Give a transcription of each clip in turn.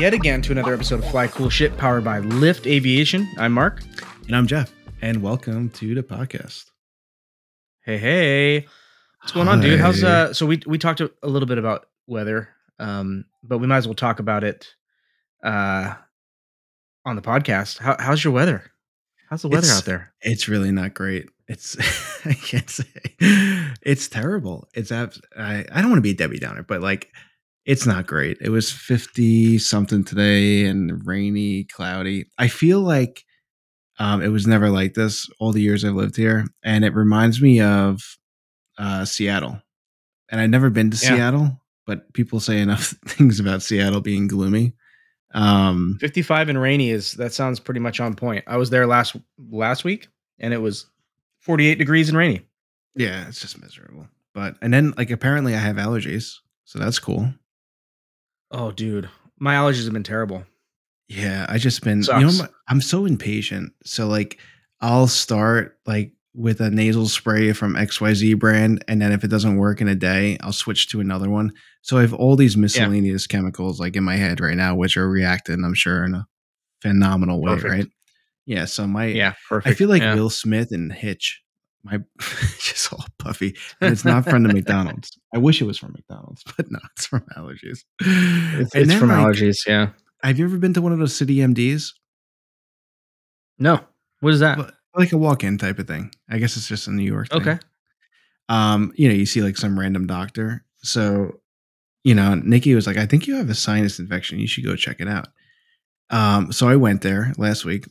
yet again to another episode of Fly Cool Shit powered by Lift Aviation. I'm Mark. And I'm Jeff. And welcome to the podcast. Hey, hey. What's going on, dude? How's uh so we we talked a, a little bit about weather, um, but we might as well talk about it uh on the podcast. How, how's your weather? How's the weather It's- out there? It's really not great. It's I can't say it's terrible. It's abs- I I don't want to be a Debbie Downer, but like it's not great. It was 50 something today and rainy, cloudy. I feel like um, it was never like this all the years I've lived here, and it reminds me of uh, Seattle. And I've never been to Yeah. Seattle, but people say enough things about Seattle being gloomy. Um, 55 and rainy is that sounds pretty much on point. I was there last last week and it was 48 degrees and rainy. Yeah, it's just miserable. But and then like apparently I have allergies, so that's cool. Oh, dude. My allergies have been terrible. Yeah, I just been you know Sucks. I'm so impatient. So like I'll start like with a nasal spray from XYZ brand and then if it doesn't work in a day, I'll switch to another one. So I have all these miscellaneous chemicals like in my head right now which are reacting I'm sure in a phenomenal way, Perfect. right? Yeah, so my Yeah, perfect. I feel like Yeah. Will Smith and Hitch. My just all puffy, and it's not from the McDonald's. I wish it was from McDonald's, but no, it's from allergies. It's, it's from like, allergies. Yeah. Have you ever been to one of those city MDs, No. What is that? Like a walk-in type of thing? I guess it's just a New York. Thing. Okay. Um, you know, you see like some random doctor. So, you know, Nikki was like, "I think you have a sinus infection. You should go check it out." Um, so I went there last week,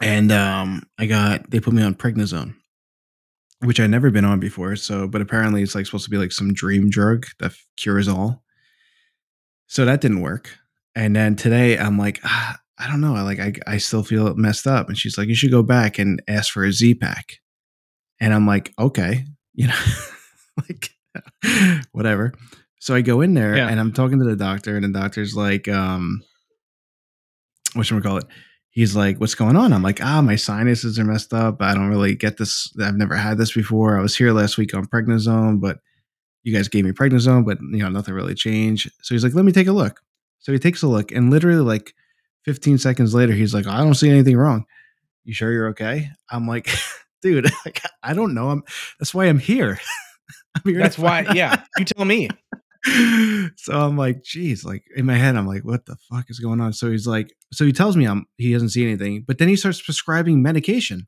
and um, I got they put me on prednisone, which I'd never been on before. So, but apparently it's like supposed to be like some dream drug that cures all. So that didn't work. And then today I'm like, ah, I don't know. I like I I still feel messed up. And she's like, you should go back and ask for a Z pack. And I'm like, okay, you know, like whatever. So I go in there Yeah. and I'm talking to the doctor, and the doctor's like, um, what should we call it? He's like, what's going on? I'm like, ah, my sinuses are messed up. I don't really get this. I've never had this before. I was here last week on prednisone, but you guys gave me prednisone, but you know, nothing really changed. So he's like, let me take a look. So he takes a look, and literally like 15 seconds later, he's like, I don't see anything wrong. You sure you're okay? I'm like, dude, I don't know. I'm that's why I'm here. I'm here That's why. Yeah. You tell me. so I'm like, geez, like in my head, I'm like, what the fuck is going on? So he's like, so he tells me I'm he doesn't see anything, but then he starts prescribing medication.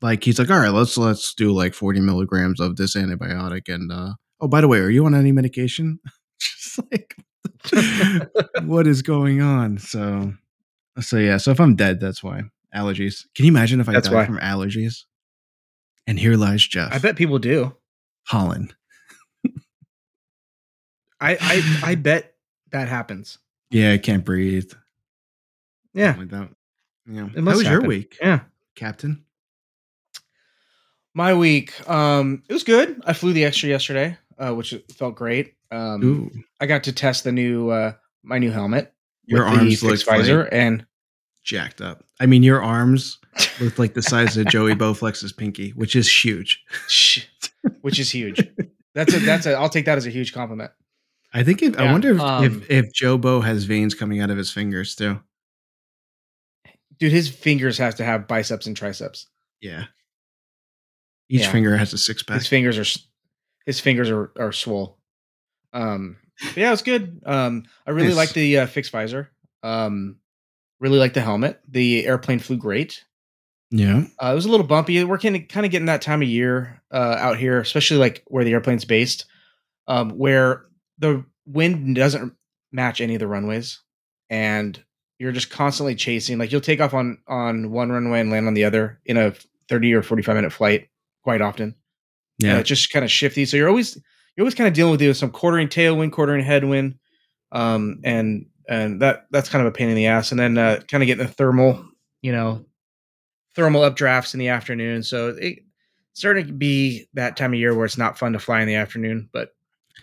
Like he's like, all right, let's let's do like 40 milligrams of this antibiotic. And uh oh, by the way, are you on any medication? Just like what is going on? So so yeah, so if I'm dead, that's why. Allergies. Can you imagine if I That's died why. from allergies? And here lies Jeff. I bet people do. pollen. I I, I bet that happens. Yeah, I can't breathe. Yeah. Like that. Yeah. It How must was your week, Yeah. Captain? My week. Um, it was good. I flew the extra yesterday, uh, which felt great. Um, Ooh, I got to test the new uh my new helmet. your arms look visor, like and jacked up. I mean, your arms look like the size of Joey Bowflex's pinky, which is huge. Which is huge. That's a that's a. I'll take that as a huge compliment. I think. If, I wonder if, um, if if Joe Bo has veins coming out of his fingers too. Dude, his fingers have to have biceps and triceps. Yeah. Each Yeah. finger has a six pack. His fingers are his fingers are are swole. Um, yeah, it was good. Um, I really Nice. like the uh, fixed visor. Um, really like the helmet. The airplane flew great. Yeah. Uh, it was a little bumpy. We're kind of kind of getting that time of year uh, out here, especially like where the airplane's based, um, where the wind doesn't match any of the runways, and you're just constantly chasing. Like you'll take off on on one runway and land on the other in a thirty or forty five minute flight quite often. Yeah, Yeah. it's just kind of shifty. So you're always you're always kind of dealing with either some quartering tailwind, quartering headwind, um, and and that that's kind of a pain in the ass. And then uh, kind of getting the thermal, you know, thermal updrafts in the afternoon. So it starting to be that time of year where it's not fun to fly in the afternoon, but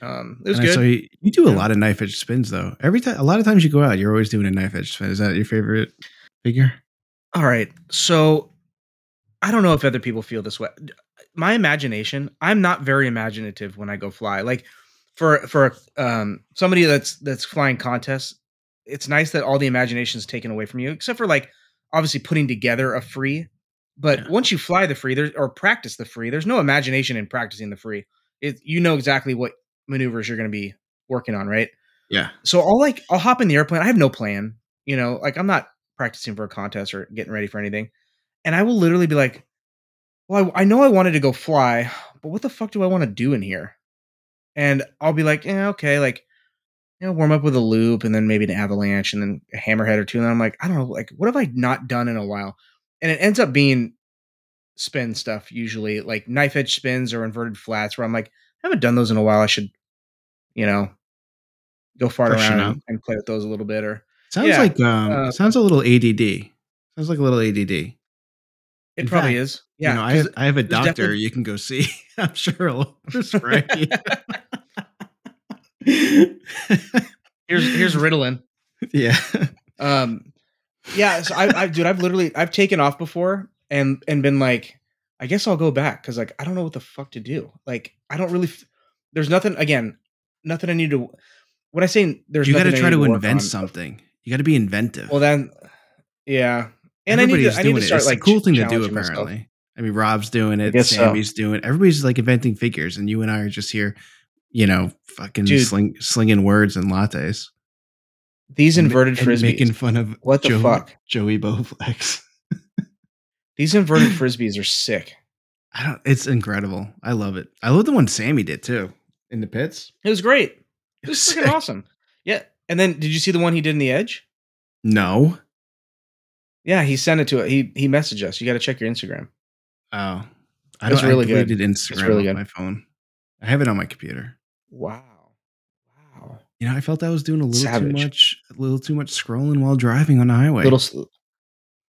um, it was And good. saw you, you do a Yeah. lot of knife edge spins though. Every time, a lot of times you go out, you're always doing a knife edge spin. Is that your favorite figure? All right. So I don't know if other people feel this way. My imagination, I'm not very imaginative when I go fly. Like for for um somebody that's that's flying contests, it's nice that all the imagination is taken away from you, except for like obviously putting together a free. But Yeah. once you fly the free, there's or practice the free, there's no imagination in practicing the free. It you know exactly what maneuvers you're going to be working on, right? Yeah. So I'll like I'll hop in the airplane. I have no plan, you know, like I'm not practicing for a contest or getting ready for anything. And I will literally be like, well, I, I know I wanted to go fly, but what the fuck do I want to do in here? And I'll be like, yeah, okay, like, you know, warm up with a loop and then maybe an avalanche and then a hammerhead or two. And then I'm like, I don't know, like, what have I not done in a while? And it ends up being spin stuff usually, like knife edge spins or inverted flats, where I'm like, I haven't done those in a while. I should, you know, go fart Freshen around and, and play with those a little bit. Or Sounds Yeah, like um, uh, sounds a little ADD. Sounds like a little ADD. it In probably fact, is. Yeah. you know, I have, I have a doctor definitely- you can go see. I'm sure he'll prescribe you. here's here's Ritalin. yeah. Um, yeah. So I, I, dude, I've literally I've taken off before and and been like, I guess I'll go back because like I don't know what the fuck to do. Like I don't really. F- there's nothing again. Nothing I need to. What I say there's, you got to try to invent something. You got to be inventive. Well, then, yeah. And I need Everybody's to, I need to it. start It's like a cool thing to do. challenging myself. Apparently, I mean, Rob's doing it. guess so. Sammy's doing. it. Everybody's like inventing figures, and you and I are just here, you know, fucking Dude. sling, slinging words and lattes. These And- inverted and frisbees. making fun of What the Joe- fuck? Joey Bowflex. These inverted frisbees are sick. I don't. It's incredible. I love it. I love the one Sammy did too in the pits. It was great. It was freaking awesome. Yeah. And then did you see the one he did in the edge? No. Yeah, he sent it to it. He he messaged us. You got to check your Instagram. Oh, I don't. really I good. deleted Instagram really off good. my phone. I have it on my computer. Wow. Wow. You know, I felt I was doing a little Savage. too much, a little too much scrolling while driving on the highway. Little sl-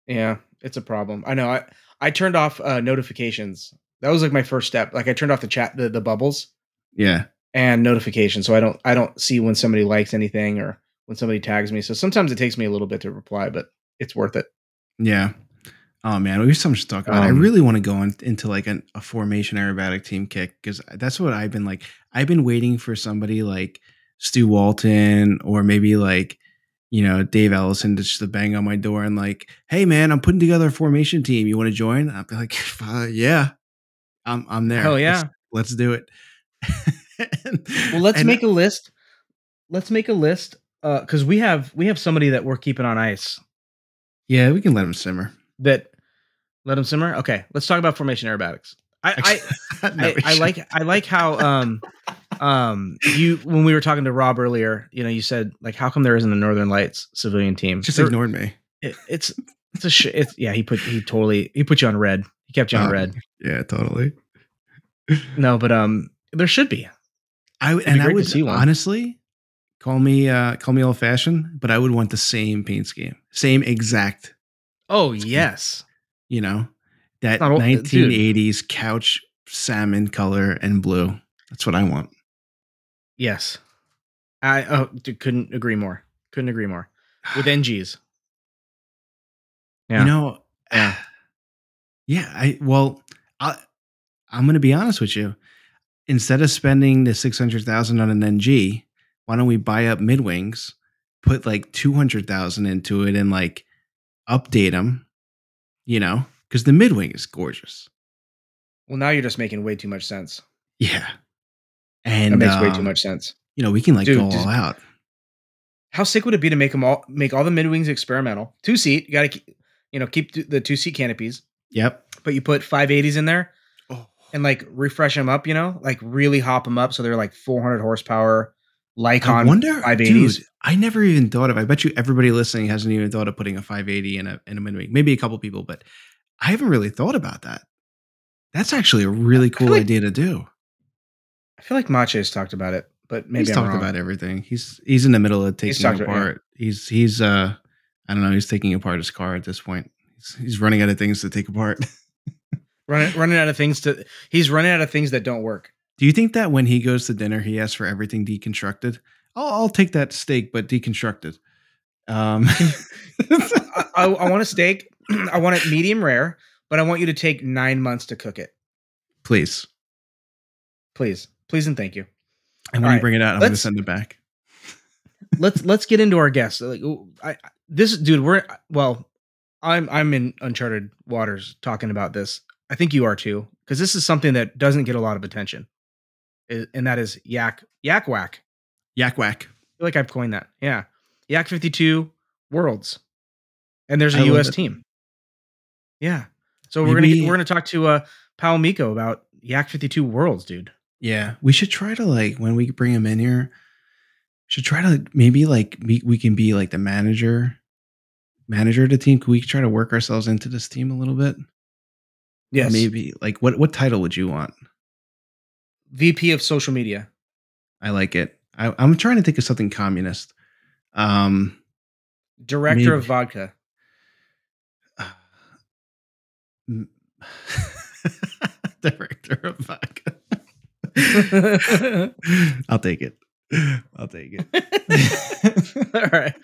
Yeah, it's a problem. I know. I I turned off uh notifications. That was like my first step. Like I turned off the chat the, the bubbles yeah, and notifications so I don't I don't see when somebody likes anything or when somebody tags me. So sometimes it takes me a little bit to reply, but it's worth it. yeah. Oh man, we have so much to talk about. I Um, really want to go on, into like an, a formation aerobatic team kick because that's what I've been like. I've been waiting for somebody like Stu Walton or maybe like you know Dave Ellison to just bang on my door and like, hey man, I'm putting together a formation team. You want to join? I'll be like, yeah, I'm I'm there. Hell yeah. let's, let's do it. And- Well, let's and- make a list. Let's make a list uh cuz we have we have somebody that we're keeping on ice yeah, we can let him simmer. that let him simmer. Okay, let's talk about formation aerobatics. I I I, I like I like how um um you when we were talking to Rob earlier, you know, you said like how come there isn't a Northern Lights civilian team? just ignored me. it- it's it's a sh- it's yeah, he put he totally he put you on red. He kept you on Oh. red. Yeah, totally. No, but um there should be. I would, It'd be and I would see one. honestly call me uh call me old fashioned, but I would want the same paint scheme, same exact. Oh, yes. You know that Not old- dude. 1980s couch salmon color and blue. That's what I want. Yes. I oh dude, couldn't agree more. Couldn't agree more. With NGs. Yeah. You know, Yeah. yeah. I well, I I'm gonna be honest with you. Instead of spending the six hundred thousand on an NG, why don't we buy up midwings, put like two hundred thousand into it, and like update them? You know, because the midwing is gorgeous. Well, now you're just making way too much sense. Yeah, and That makes way too um, much sense. You know, we can like Dude, go just- all out. How sick would it be to make them all make all the midwings experimental? Two seat, you got to you know, keep the two seat canopies, Yep. but you put 580s in there and like refresh them up, you know, like really hop them up so they're like 400 horsepower I Lycon wonder, 580s. dude. I never even thought of. I bet you everybody listening hasn't even thought of putting a 580 in a in a mid wing. Maybe a couple people, but I haven't really thought about that. That's actually a really cool like- idea to do. I feel like Mache's talked about it, but maybe he's I'm talked wrong. about everything. He's he's in the middle of taking talked about- yeah. apart. He's he's uh I don't know. He's taking apart his car at this point. He's, he's running out of things to take apart. running running out of things to he's running out of things that don't work. Do you think that when he goes to dinner, he asks for everything deconstructed? I'll, I'll take that steak, but deconstructed. Um, I, I, I want a steak. I want it medium rare, but I want you to take nine months to cook it. please. Please. Please and thank you. And when All you right, bring it out, I'm going to send it back. let's let's get into our guests. Like I, I- this dude, we're well, I'm I'm in uncharted waters talking about this. I think you are too, because this is something that doesn't get a lot of attention, and that is yak yak whack. Yak whack. I feel like I've coined that. Yeah, yak fifty two worlds, and there's a I U.S. team. Yeah, so we're gonna get, we're gonna talk to uh, Pal Miko about yak fifty two worlds, dude. Yeah, we should try to like when we bring him in here. Should try to maybe like we, we can be like the manager, manager of the team. Can we try to work ourselves into this team a little bit? Yes, maybe like what what title would you want? VP of social media. I like it. I, I'm trying to think of something communist. Um, Director of vodka. director of vodka. I'll take it. I'll take it. All right.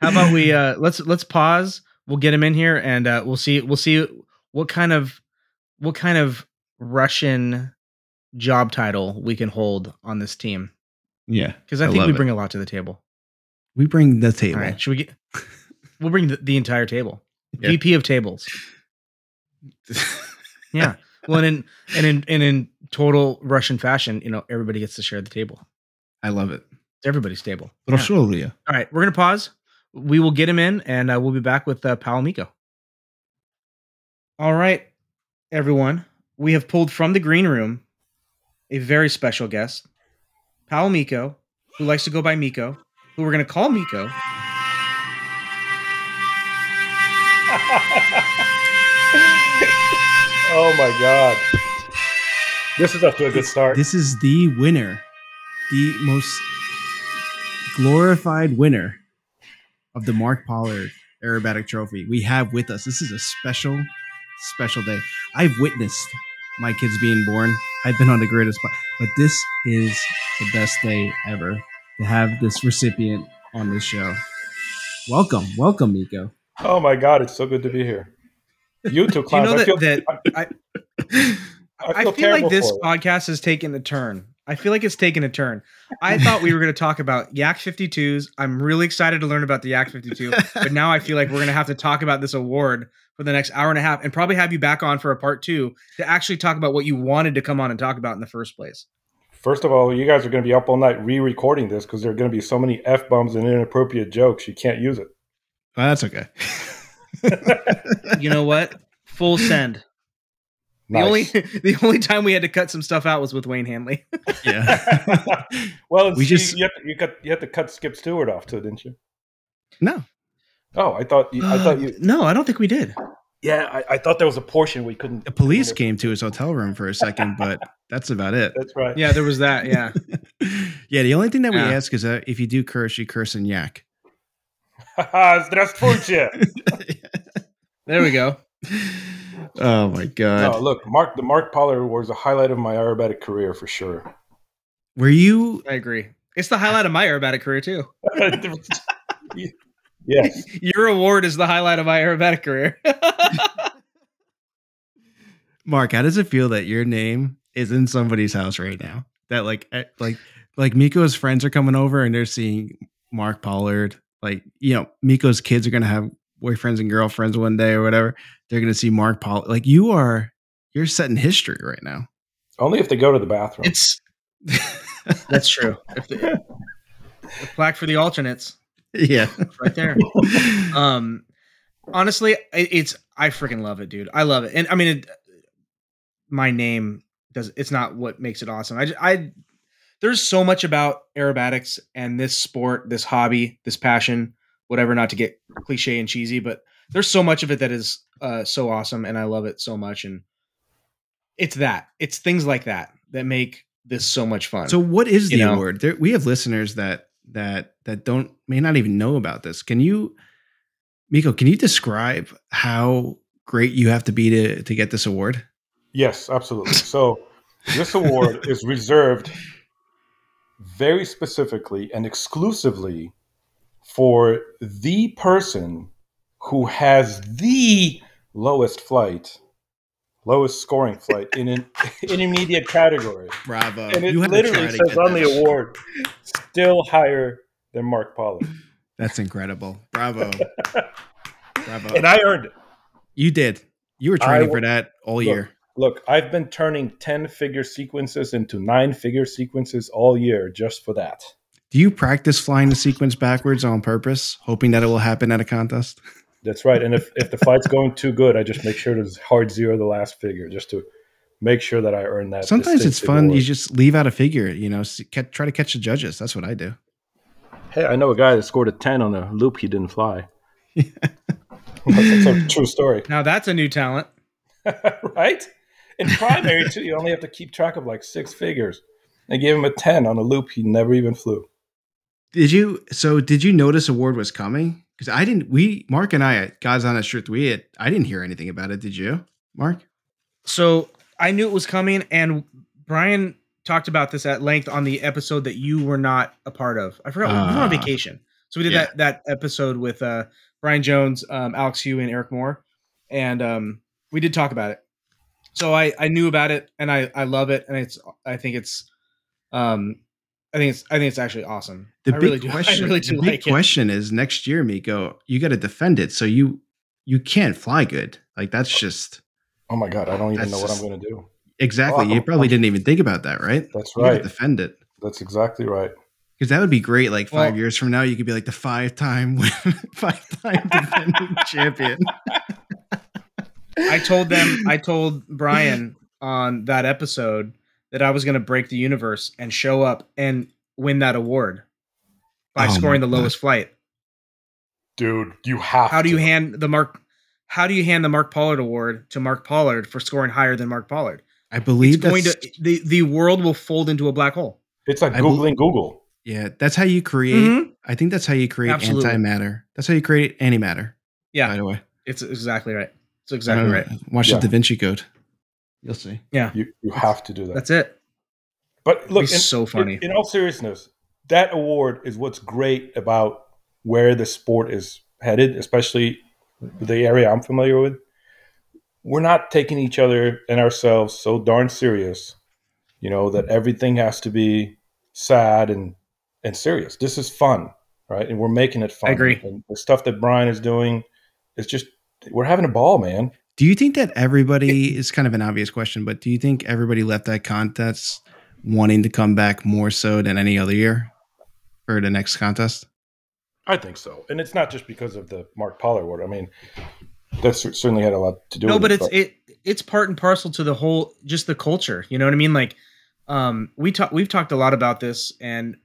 How about we uh let's let's pause. We'll get him in here and uh we'll see we'll see what kind of what kind of Russian job title we can hold on this team Yeah, because I, I think we it. bring a lot to the table. we bring the table. right. Should we get We'll bring the, the entire table. Yeah. VP of tables. Yeah. Well, and in and in and in total Russian fashion, you know, everybody gets to share the table. I love it. It's everybody's table. Yeah. All right, we're gonna pause. We will get him in, and uh, we'll be back with uh, All right, everyone, we have pulled from the green room a very special guest, Pal Miko, who likes to go by Miko, who we're gonna call Miko. oh my god. This is up to a good start. This is the winner, the most glorified winner of the Mark Pollard Aerobatic Trophy. We have with us. This is a special, special day. I've witnessed my kids being born. I've been on the greatest but this is the best day ever to have this recipient on this show. Welcome, welcome, Miko. oh my god, it's so good to be here. You too, Do you know I feel, that I, I I feel, feel like this podcast has taken a turn. I feel like it's taken a turn. I thought we were going to talk about Yak 52s. I'm really excited to learn about the Yak 52, but now I feel like we're going to have to talk about this award for the next hour and a half and probably have you back on for a part two to actually talk about what you wanted to come on and talk about in the first place. First of all, you guys are going to be up all night re-recording this because there are going to be so many f bombs and inappropriate jokes. You can't use it. Well, that's okay. You know what? Full send. The only the only time we had to cut some stuff out was with Wayne Handley. yeah. well, We we just- just you, had, you cut you had to cut Skip Stewart off too, didn't you? no, Oh, I thought you, I thought uh, you. no, I don't think we did. Yeah, I, I thought there was a portion we couldn't. A police came to his hotel room for a second, but that's about it. That's right. Yeah, there was that. Yeah, yeah. The only thing that we yeah. ask is that if you do curse, you curse in yak. there we go. Oh my god! No, look, Mark. The Mark Pollard was a highlight of my aerobatic career for sure. Were you? I agree. It's the highlight of my aerobatic career too yes. Your award is the highlight of my aerobatic career. Mark, how does it feel that your name is in somebody's house right now? That like eh, like like Miko's friends are coming over and they're seeing Mark Pollard. Like, you know, Miko's kids are gonna have boyfriends and girlfriends one day or whatever. They're gonna see Mark Pollard. Like you are you're setting history right now. Only if they go to the bathroom. it's that's true. If the, the plaque for the alternates yeah. right there. Um, honestly, it's I freaking love it, dude. I love it, and I mean, it, my name does. It's not what makes it awesome. I I there's so much about aerobatics and this sport, this hobby, this passion, whatever. Not to get cliche and cheesy, but there's so much of it that is uh, so awesome, and I love it so much. And it's that. It's things like that that make this so much fun. So what is the know? award? There, we have listeners that that that don't may not even know about this. Can you Miko, can you describe how great you have to be to to get this award? Yes, absolutely. So this award is reserved very specifically and exclusively for the person who has the lowest flight, lowest scoring flight in an intermediate category. Bravo! And it You had to try literally says on the award, still higher than Mark Pollard. That's incredible. Bravo! Bravo! And I earned it. you did. You were I training w- for that all Look, year. Look, I've been turning 10 figure sequences into nine figure sequences all year just for that. Do you practice flying the sequence backwards on purpose, hoping that it will happen at a contest? That's right. And if, if the fight's going too good, I just make sure to hard zero the last figure just to make sure that I earn that. Sometimes it's fun. award. You just leave out a figure. You know, try to catch the judges. That's what I do. hey, I know a guy that scored a 10 on a loop he didn't fly. That's a true story. Now that's a new talent. right? In primary, too, you only have to keep track of like six figures. They gave him a 10 on a loop he never even flew. Did you? So did you notice award was coming? Because I didn't. We Mark and I at God's Honest Truth. We had. I didn't hear anything about it. Did you, Mark? So I knew it was coming, and Brian talked about this at length on the episode that you were not a part of. I forgot we were on Ah. vacation, so we did Yeah. that that episode with uh, Brian Jones, um, Alex Hugh, and Eric Moore, and um, we did talk about it. So I I knew about it, and I I love it, and it's I think it's um I think it's I think it's actually awesome. The I big really do. question. Really the big like it. question is next year, Miko. You got to defend it. So you you can't fly good. Like that's just Oh my God, I don't even That's know what just- I'm going to do. exactly. Oh, you probably I'm- didn't even think about that, right? That's You gotta right. defend it. That's exactly right. Because that would be great. Like five Well- years from now, you could be like the five time, five time defending champion. I told them, I told Brian on that episode that I was going to break the universe and show up and win that award by Oh scoring the God. lowest flight. Dude, you have How do you to. hand the Mark? How do you hand the Mark Pollard award to Mark Pollard for scoring higher than Mark Pollard? I believe It's going that's, to the the world will fold into a black hole. It's like I bel- Googling Google. yeah, that's how you create. Mhm. I think that's how you create Absolutely. antimatter. That's how you create antimatter. Yeah. By Yeah, the way, it's exactly right. It's exactly right. Watch Yeah. the Da Vinci Code. You'll see. Yeah, You, you have to do that. that's it. But look, It's in, so funny. In, in all seriousness, that award is what's great about where the sport is headed, especially the area I'm familiar with. We're not taking each other and ourselves so darn serious, you know, that everything has to be sad and and serious. This is fun, right? And we're making it fun. I agree. And the stuff that Brian is doing is just we're having a ball, man. Do you think that everybody is kind of an obvious question, but do you think everybody left that contest wanting to come back more so than any other year for the next contest? I think so, and it's not just because of the Mark Pollard award. I mean, that certainly had a lot to do. no with but it, it's it it's part and parcel to the whole just the culture you know what i mean like um we talk we've talked a lot about this and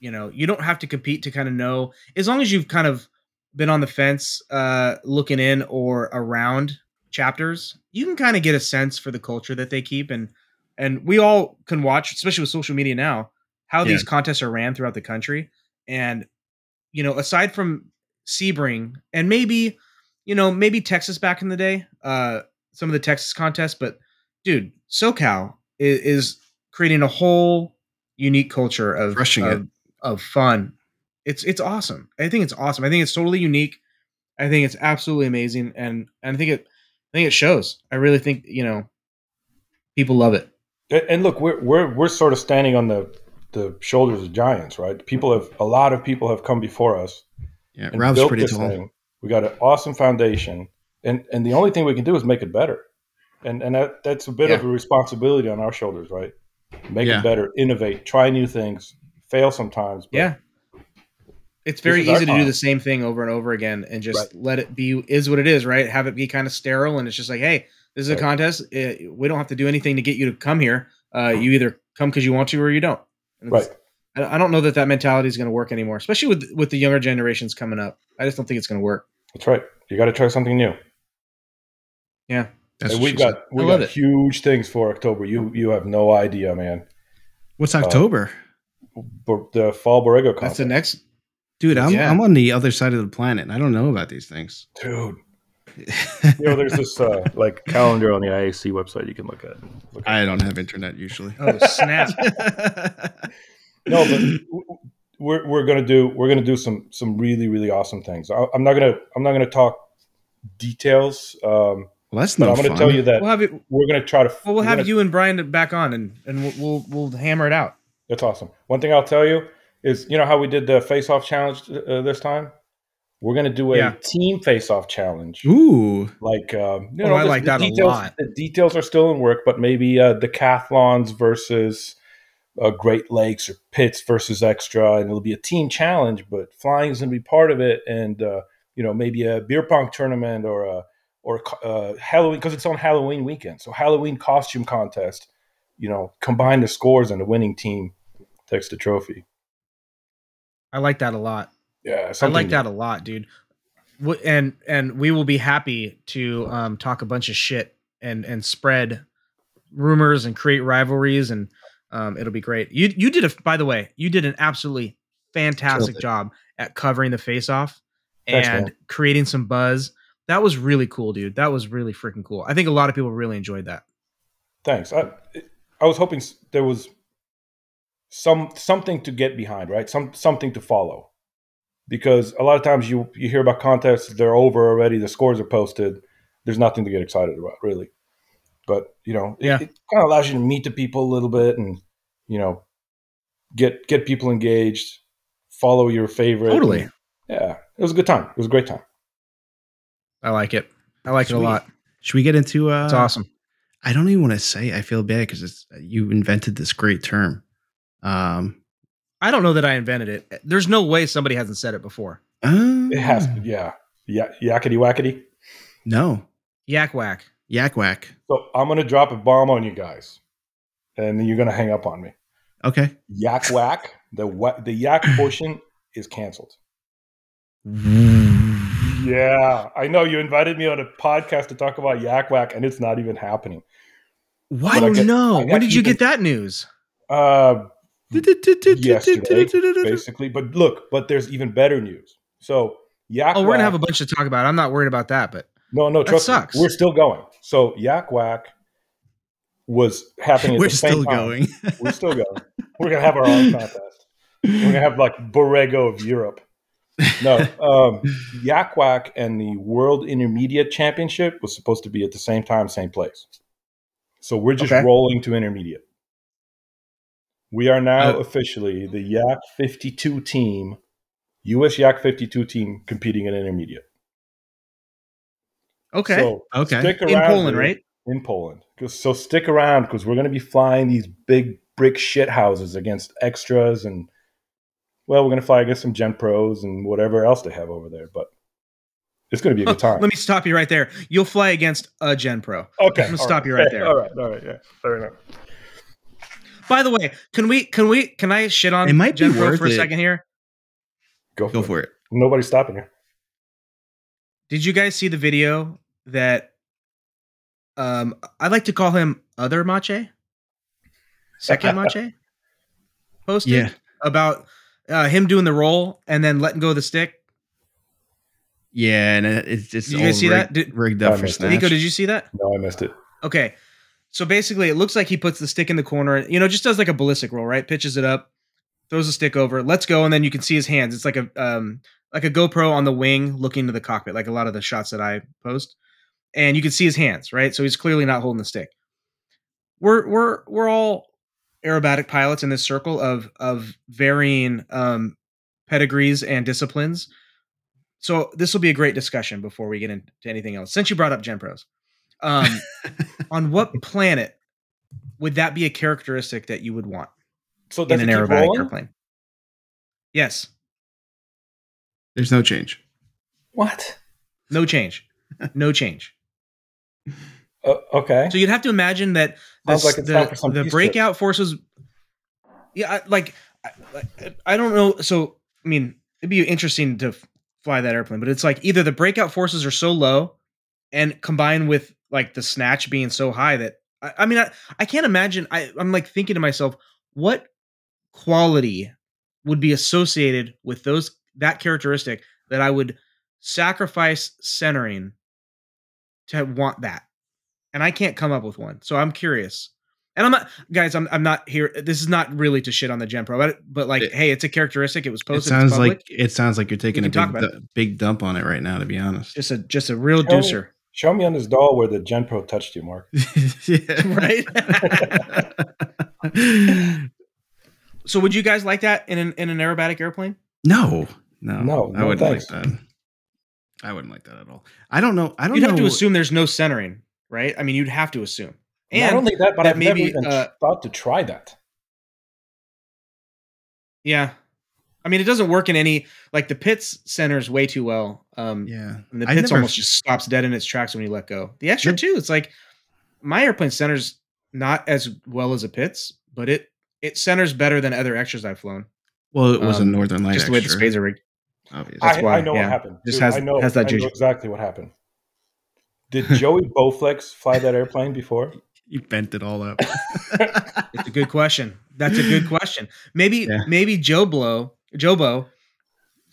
you know you don't have to compete to kind of know as long as you've kind of been on the fence uh looking in or around chapters you can kind of get a sense for the culture that they keep and and we all can watch especially with social media now how Yeah. these contests are ran throughout the country and you know aside from sebring and maybe you know maybe texas back in the day uh some of the texas contests but dude socal is, is creating a whole unique culture of Crushing it. of, of fun. It's it's awesome. I think it's awesome. I think it's totally unique. I think it's absolutely amazing and and i think it i think it shows. I really think you know people love it. And, and look, we're we're we're sort of standing on the the shoulders of giants, right? People have a lot of people have come before us. Yeah, built pretty this tall. thing. We got an awesome foundation, and and the only thing we can do is make it better. And and that that's a bit of a responsibility on our shoulders, right? Make Yeah. it better, innovate, try new things, fail sometimes. but yeah it's very easy to do the same thing over and over again and just Right. let it be is what it is right have it be kind of sterile and it's just like hey this is a contest uh, we don't have to do anything to get you to come here uh, you either come because you want to or you don't Right. I I don't know that that mentality is going to work anymore, especially with with the younger generations coming up. I just don't think it's going to work. That's right. You got to try something new. Yeah, That's and we've she said. got we I love got it. huge things for October. You you have no idea, man. What's uh, October? But the fall Borrego that's the next. Dude, I'm Yeah. I'm on the other side of the planet. and I don't know about these things. dude. You know, there's this uh, like calendar on the IAC website you can look at. Look at. I don't have internet usually. Oh snap! No, but w- w- we're we're gonna do we're gonna do some some really really awesome things. I, I'm not gonna I'm not gonna talk details, um, Well, that's but no I'm gonna fun. tell you that we'll have it. we're gonna try to. Well, we'll have gonna- you and Brian back on, and and we'll we'll, we'll hammer it out. That's awesome. One thing I'll tell you is, you know how we did the face-off challenge uh, this time? We're gonna do a Yeah. team face-off challenge. Ooh, Like, um, you Oh, know, I like that a details, lot. The details are still in work, but maybe uh, decathlons versus uh, Great Lakes or pits versus extra, and it'll be a team challenge. But flying is going to be part of it, and uh, you know, maybe a beer pong tournament or a or uh, Halloween because it's on Halloween weekend. So Halloween costume contest. You know, combine the scores and the winning team takes the trophy. I like that a lot. Yeah, I like that a lot, dude. And and we will be happy to um, talk a bunch of shit and and spread rumors and create rivalries and um, it'll be great. You you did a by the way, you did an absolutely fantastic job at covering the face off and man. creating some buzz. That was really cool, dude. That was really freaking cool. I think a lot of people really enjoyed that. Thanks. I I was hoping there was some something to get behind, right? Some something to follow, because a lot of times you you hear about contests, they're over already, the scores are posted. There's nothing to get excited about, really. But you know, it, Yeah. it kind of allows you to meet the people a little bit, and you know, get get people engaged, follow your favorite. Totally. and- yeah, it was a good time. It was a great time. I like it. I like it Sweet. a lot. should we get into? Uh, It's awesome. I don't even want to say. I feel bad because it's you invented this great term. Um, I don't know that I invented it. There's no way somebody hasn't said it before. uh, It has, yeah, yeah, yakety wackety. no Yak whack. yak whack. So I'm gonna drop a bomb on you guys, and then you're gonna hang up on me. Okay. Yak whack. The wha- the yak portion is canceled. Yeah, I know you invited me on a podcast to talk about yak whack, and it's not even happening. What? But I Oh get- no! When did you actually get that news? Uh, yesterday, basically. But look, but there's even better news. So yak. Oh, we're gonna have a bunch to talk about. I'm not worried about that, but no, no. that Trust sucks. me, we're still going. So yak whack was happening. At We're the same still going. We're still going. We're gonna have our own contest. We're gonna have like Borrego of Europe. No, um, Yak Whack and the World Intermediate Championship was supposed to be at the same time, same place. So we're just Okay. rolling to intermediate. We are now Uh, officially the Yak 52 team, US Yak 52 team competing in intermediate. okay. So Okay. stick In around Poland, dude. right? in Poland. So stick around because we're going to be flying these big brick shit houses against extras and well, we're going to fly against some Gen Pros and whatever else they have over there. But it's going to be a good time. Let me stop you right there. You'll fly against a Gen Pro. okay, I'm gonna all stop you right there. All right, all right, yeah, fair enough. By the way, can we can we can I shit on It might be Gen Pro worth for a it. second here? Go for, Go it. for it. Nobody's stopping you. Did you guys see the video that um I like to call him other Mache? Second Mache? Posted Yeah. about uh, him doing the roll and then letting go of the stick. Yeah, and it's just Did you guys see rigged, that? Did- rigged I up for missed snatch. Nico, did you see that? No, I missed it. Okay. So basically, it looks like he puts the stick in the corner, you know, just does like a ballistic roll, right? Pitches it up, throws the stick over, let's go, and then you can see his hands. It's like a um like a GoPro on the wing looking to the cockpit, like a lot of the shots that I post. And you can see his hands, right? So he's clearly not holding the stick. We're we're we're all aerobatic pilots in this circle of of varying um pedigrees and disciplines. So this will be a great discussion before we get into anything else. Since you brought up Gen Pros. Um on what planet would that be a characteristic that you would want So in an aerobatic rolling? airplane? Yes, There's no change. What? no change, no change. Uh, okay. So you'd have to imagine that the, like it's time for some the peace breakout forces. Yeah, like I, I don't know. So I mean, it'd be interesting to fly that airplane, but it's like either the breakout forces are so low, and combined with like the snatch being so high that I, I mean, I, I can't imagine. I, I'm like thinking to myself, what quality would be associated with those that characteristic that I would sacrifice centering to want that. And I can't come up with one. So I'm curious. And I'm not guys, I'm I'm not here. This is not really to shit on the Gen Pro, but but like, It- hey, it's a characteristic. It was It posted. it's sounds public. like it sounds like you're taking a big, about du- big dump on it right now. To be honest, just a just a real Show me- deucer. Show me on this doll where the Gen Pro touched you, Mark. Right? So would you guys like that in an in an aerobatic airplane? no, no, No, I no wouldn't thanks. like that. I wouldn't like that at all. I don't know. I don't You'd know. have to assume there's no centering, right? I mean, you'd have to assume. Not And only that, but that I've never maybe, even uh, thought to try that. yeah, I mean, it doesn't work in any like the pits centers way too well. Um, Yeah, and the pits never- almost just stops dead in its tracks when you let go. The extra Yep. too, it's like my airplane centers not as well as a pits, but it it centers better than other extras I've flown. Well, it was a Um, Northern Light just the way the extra, spades are rigged. obviously. That's I, why, I know yeah. what happened. Just Dude, has- I know, has that I know exactly what happened. Did Joey Bowflex fly that airplane before? you bent it all up. It's a good question. That's a good question. Maybe Yeah. maybe Joe Blow Jobo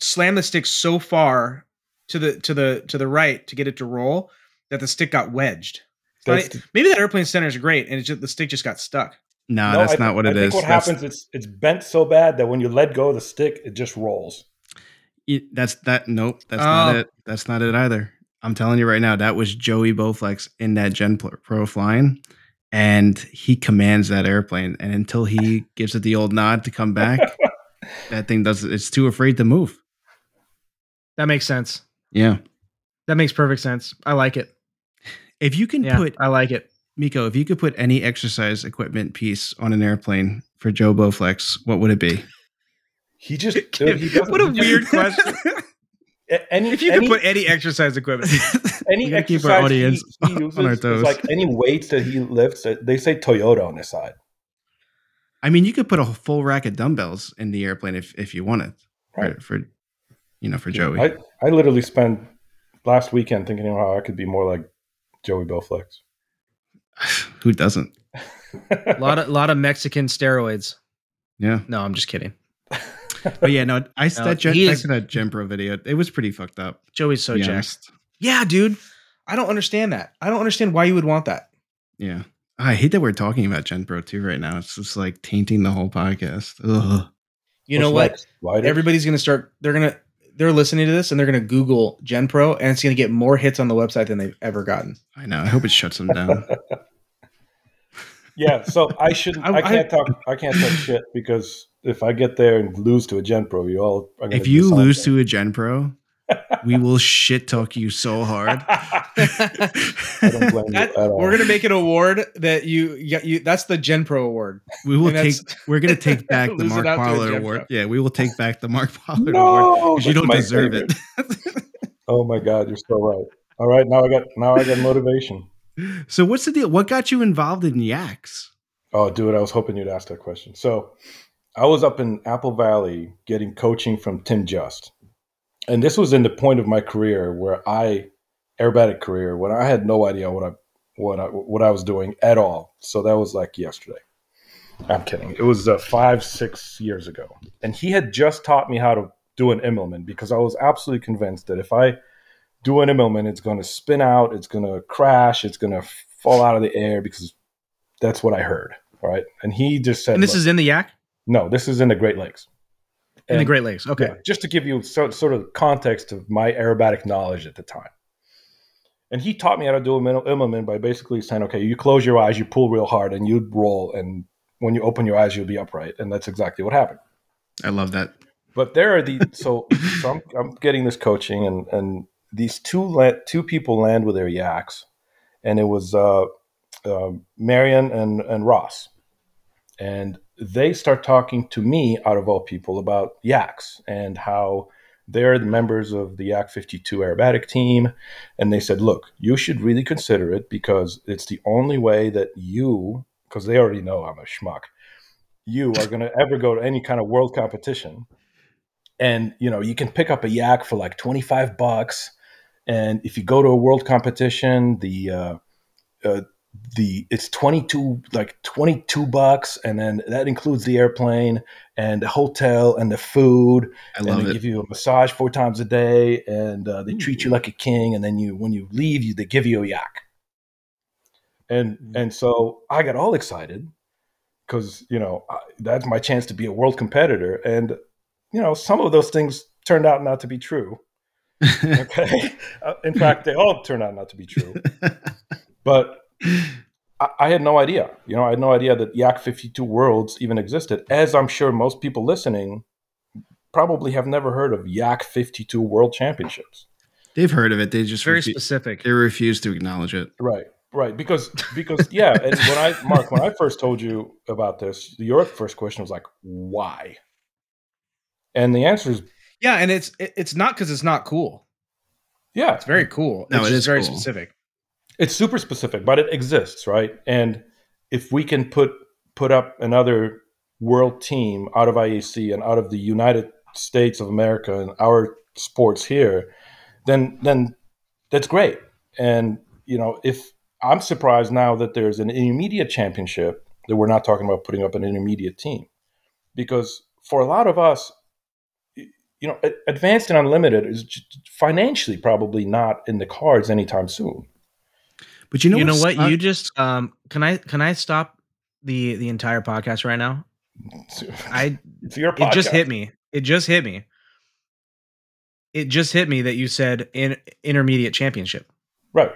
slammed the stick so far to the to the to the right to get it to roll that the stick got wedged. It's not- maybe that airplane center is great and it's just the stick just got stuck. no, No, that's I not what I it think is. What That's- happens? It's it's bent so bad that when you let go of the stick, it just rolls. it- that's that. Nope, that's Oh. not it. That's not it either. I'm telling you right now, that was Joey Bowflex in that Gen Pro- Pro flying, and he commands that airplane. And until he gives it the old nod to come back, that thing does. It's too afraid to move. That makes sense. Yeah. That makes perfect sense. I like it. If you can Yeah, put I like it. Miko, if you could put any exercise equipment piece on an airplane for Joe Bowflex, what would it be? He just dude, he doesn't- what a weird question. a- Any if you any, could put any exercise equipment, any We gotta keep exercise our audience he, he on our toes. like any weights that he lifts. They say Toyota on his side. I mean, you could put a full rack of dumbbells in the airplane if if you wanted, Right. for, for you know for Joey. I, I literally spent last weekend thinking of how I could be more like Joey Bowflex. Who doesn't? a lot of lot of Mexican steroids. Yeah, No, I'm just kidding. but yeah, no, I No, that Gen, he back is- to that Gen Pro video. It was pretty fucked up. Joey's so to jacked. honest. Yeah, dude. I don't understand that. I don't understand why you would want that. Yeah, I hate that we're talking about Gen Pro too right now. It's just like tainting the whole podcast. Ugh. You know What's what? next? Everybody's gonna start. They're gonna. They're listening to this and they're gonna Google Gen Pro and it's gonna get more hits on the website than they've ever gotten. I know. I hope it shuts them down. Yeah, so I shouldn't. I- I, can't talk. I can't talk shit because if I get there and lose to a Gen Pro, you all are gonna if you lose me. to a Gen Pro, we will shit talk you so hard. I don't blame you That- at all. we're gonna make an award that you, you, you that's the Gen Pro award. We will take. We're gonna take back the Mark out to a Pollard Gen award. Pro. Yeah, we will take back the Mark Pollard award no, because you don't deserve favorite. it. Oh my god, you're so right. All right, now I got now I got motivation. so what's the deal? What got you involved in Yaks? Oh, dude, I was hoping you'd ask that question. So, I was up in Apple Valley getting coaching from Tim Just, and this was in the point of my career where I, aerobatic career, when I had no idea what I what I what I was doing at all. So that was like yesterday. I'm kidding. It was uh, five six years ago, and he had just taught me how to do an Immelman because I was absolutely convinced that if I do an Immelman, it's going to spin out, it's going to crash, it's going to fall out of the air because that's what I heard. Right. And he just said, And this is in the Yak no, this is in the Great Lakes. In the Great Lakes. Okay. yeah, just to give you so, sort of context of my aerobatic knowledge at the time. And he taught me how to do a Immelman by basically saying, okay, you close your eyes, you pull real hard, and you roll. And when you open your eyes, you'll be upright. And that's exactly what happened. I love that. But there are the so, so I'm, I'm getting this coaching, and and these two la- two people land with their yaks, and it was uh, uh, Marion and and Ross, and they start talking to me out of all people about yaks and how they're the members of the Yak 52 aerobatic team, and they said, look, you should really consider it because it's the only way that you, because they already know I'm a schmuck, you are going to ever go to any kind of world competition. And you know you can pick up a yak for like 25 bucks. And if you go to a world competition the uh, uh, the it's 22 like 22 bucks and then that includes the airplane and the hotel and the food. I and they it. give you a massage four times a day and uh, they treat you like a king and then you when you leave you they give you a yak. And Mm. and so i got all excited because you know I, that's my chance to be a world competitor and you know some of those things turned out not to be true. Okay? Uh, in fact they all turned out not to be true. But I, I had no idea. You know, I had no idea that Yak 52 Worlds even existed, as I'm sure most people listening probably have never heard of Yak 52 World Championships. They've heard of it. They just Very refu- specific. they refuse to acknowledge it. Right, right. Because, because yeah, and when I, Mark, when I first told you about this, your first question was like, why? And the answer is, Yeah, and it's it's not because it's not cool. yeah, It's very cool. No, it's it just is very cool. specific. It's super specific, but it exists, right? And if we can put put up another world team out of IAC and out of the United States of America and our sports here, then then that's great. And you know, if I'm surprised now that there's an intermediate championship that we're not talking about putting up an intermediate team, because for a lot of us, you know, advanced and unlimited is financially probably not in the cards anytime soon. But you know you know what? not- You just um can I can I stop the the entire podcast right now? I It's your it just hit me. It just hit me. It just hit me that you said in intermediate championship. Right,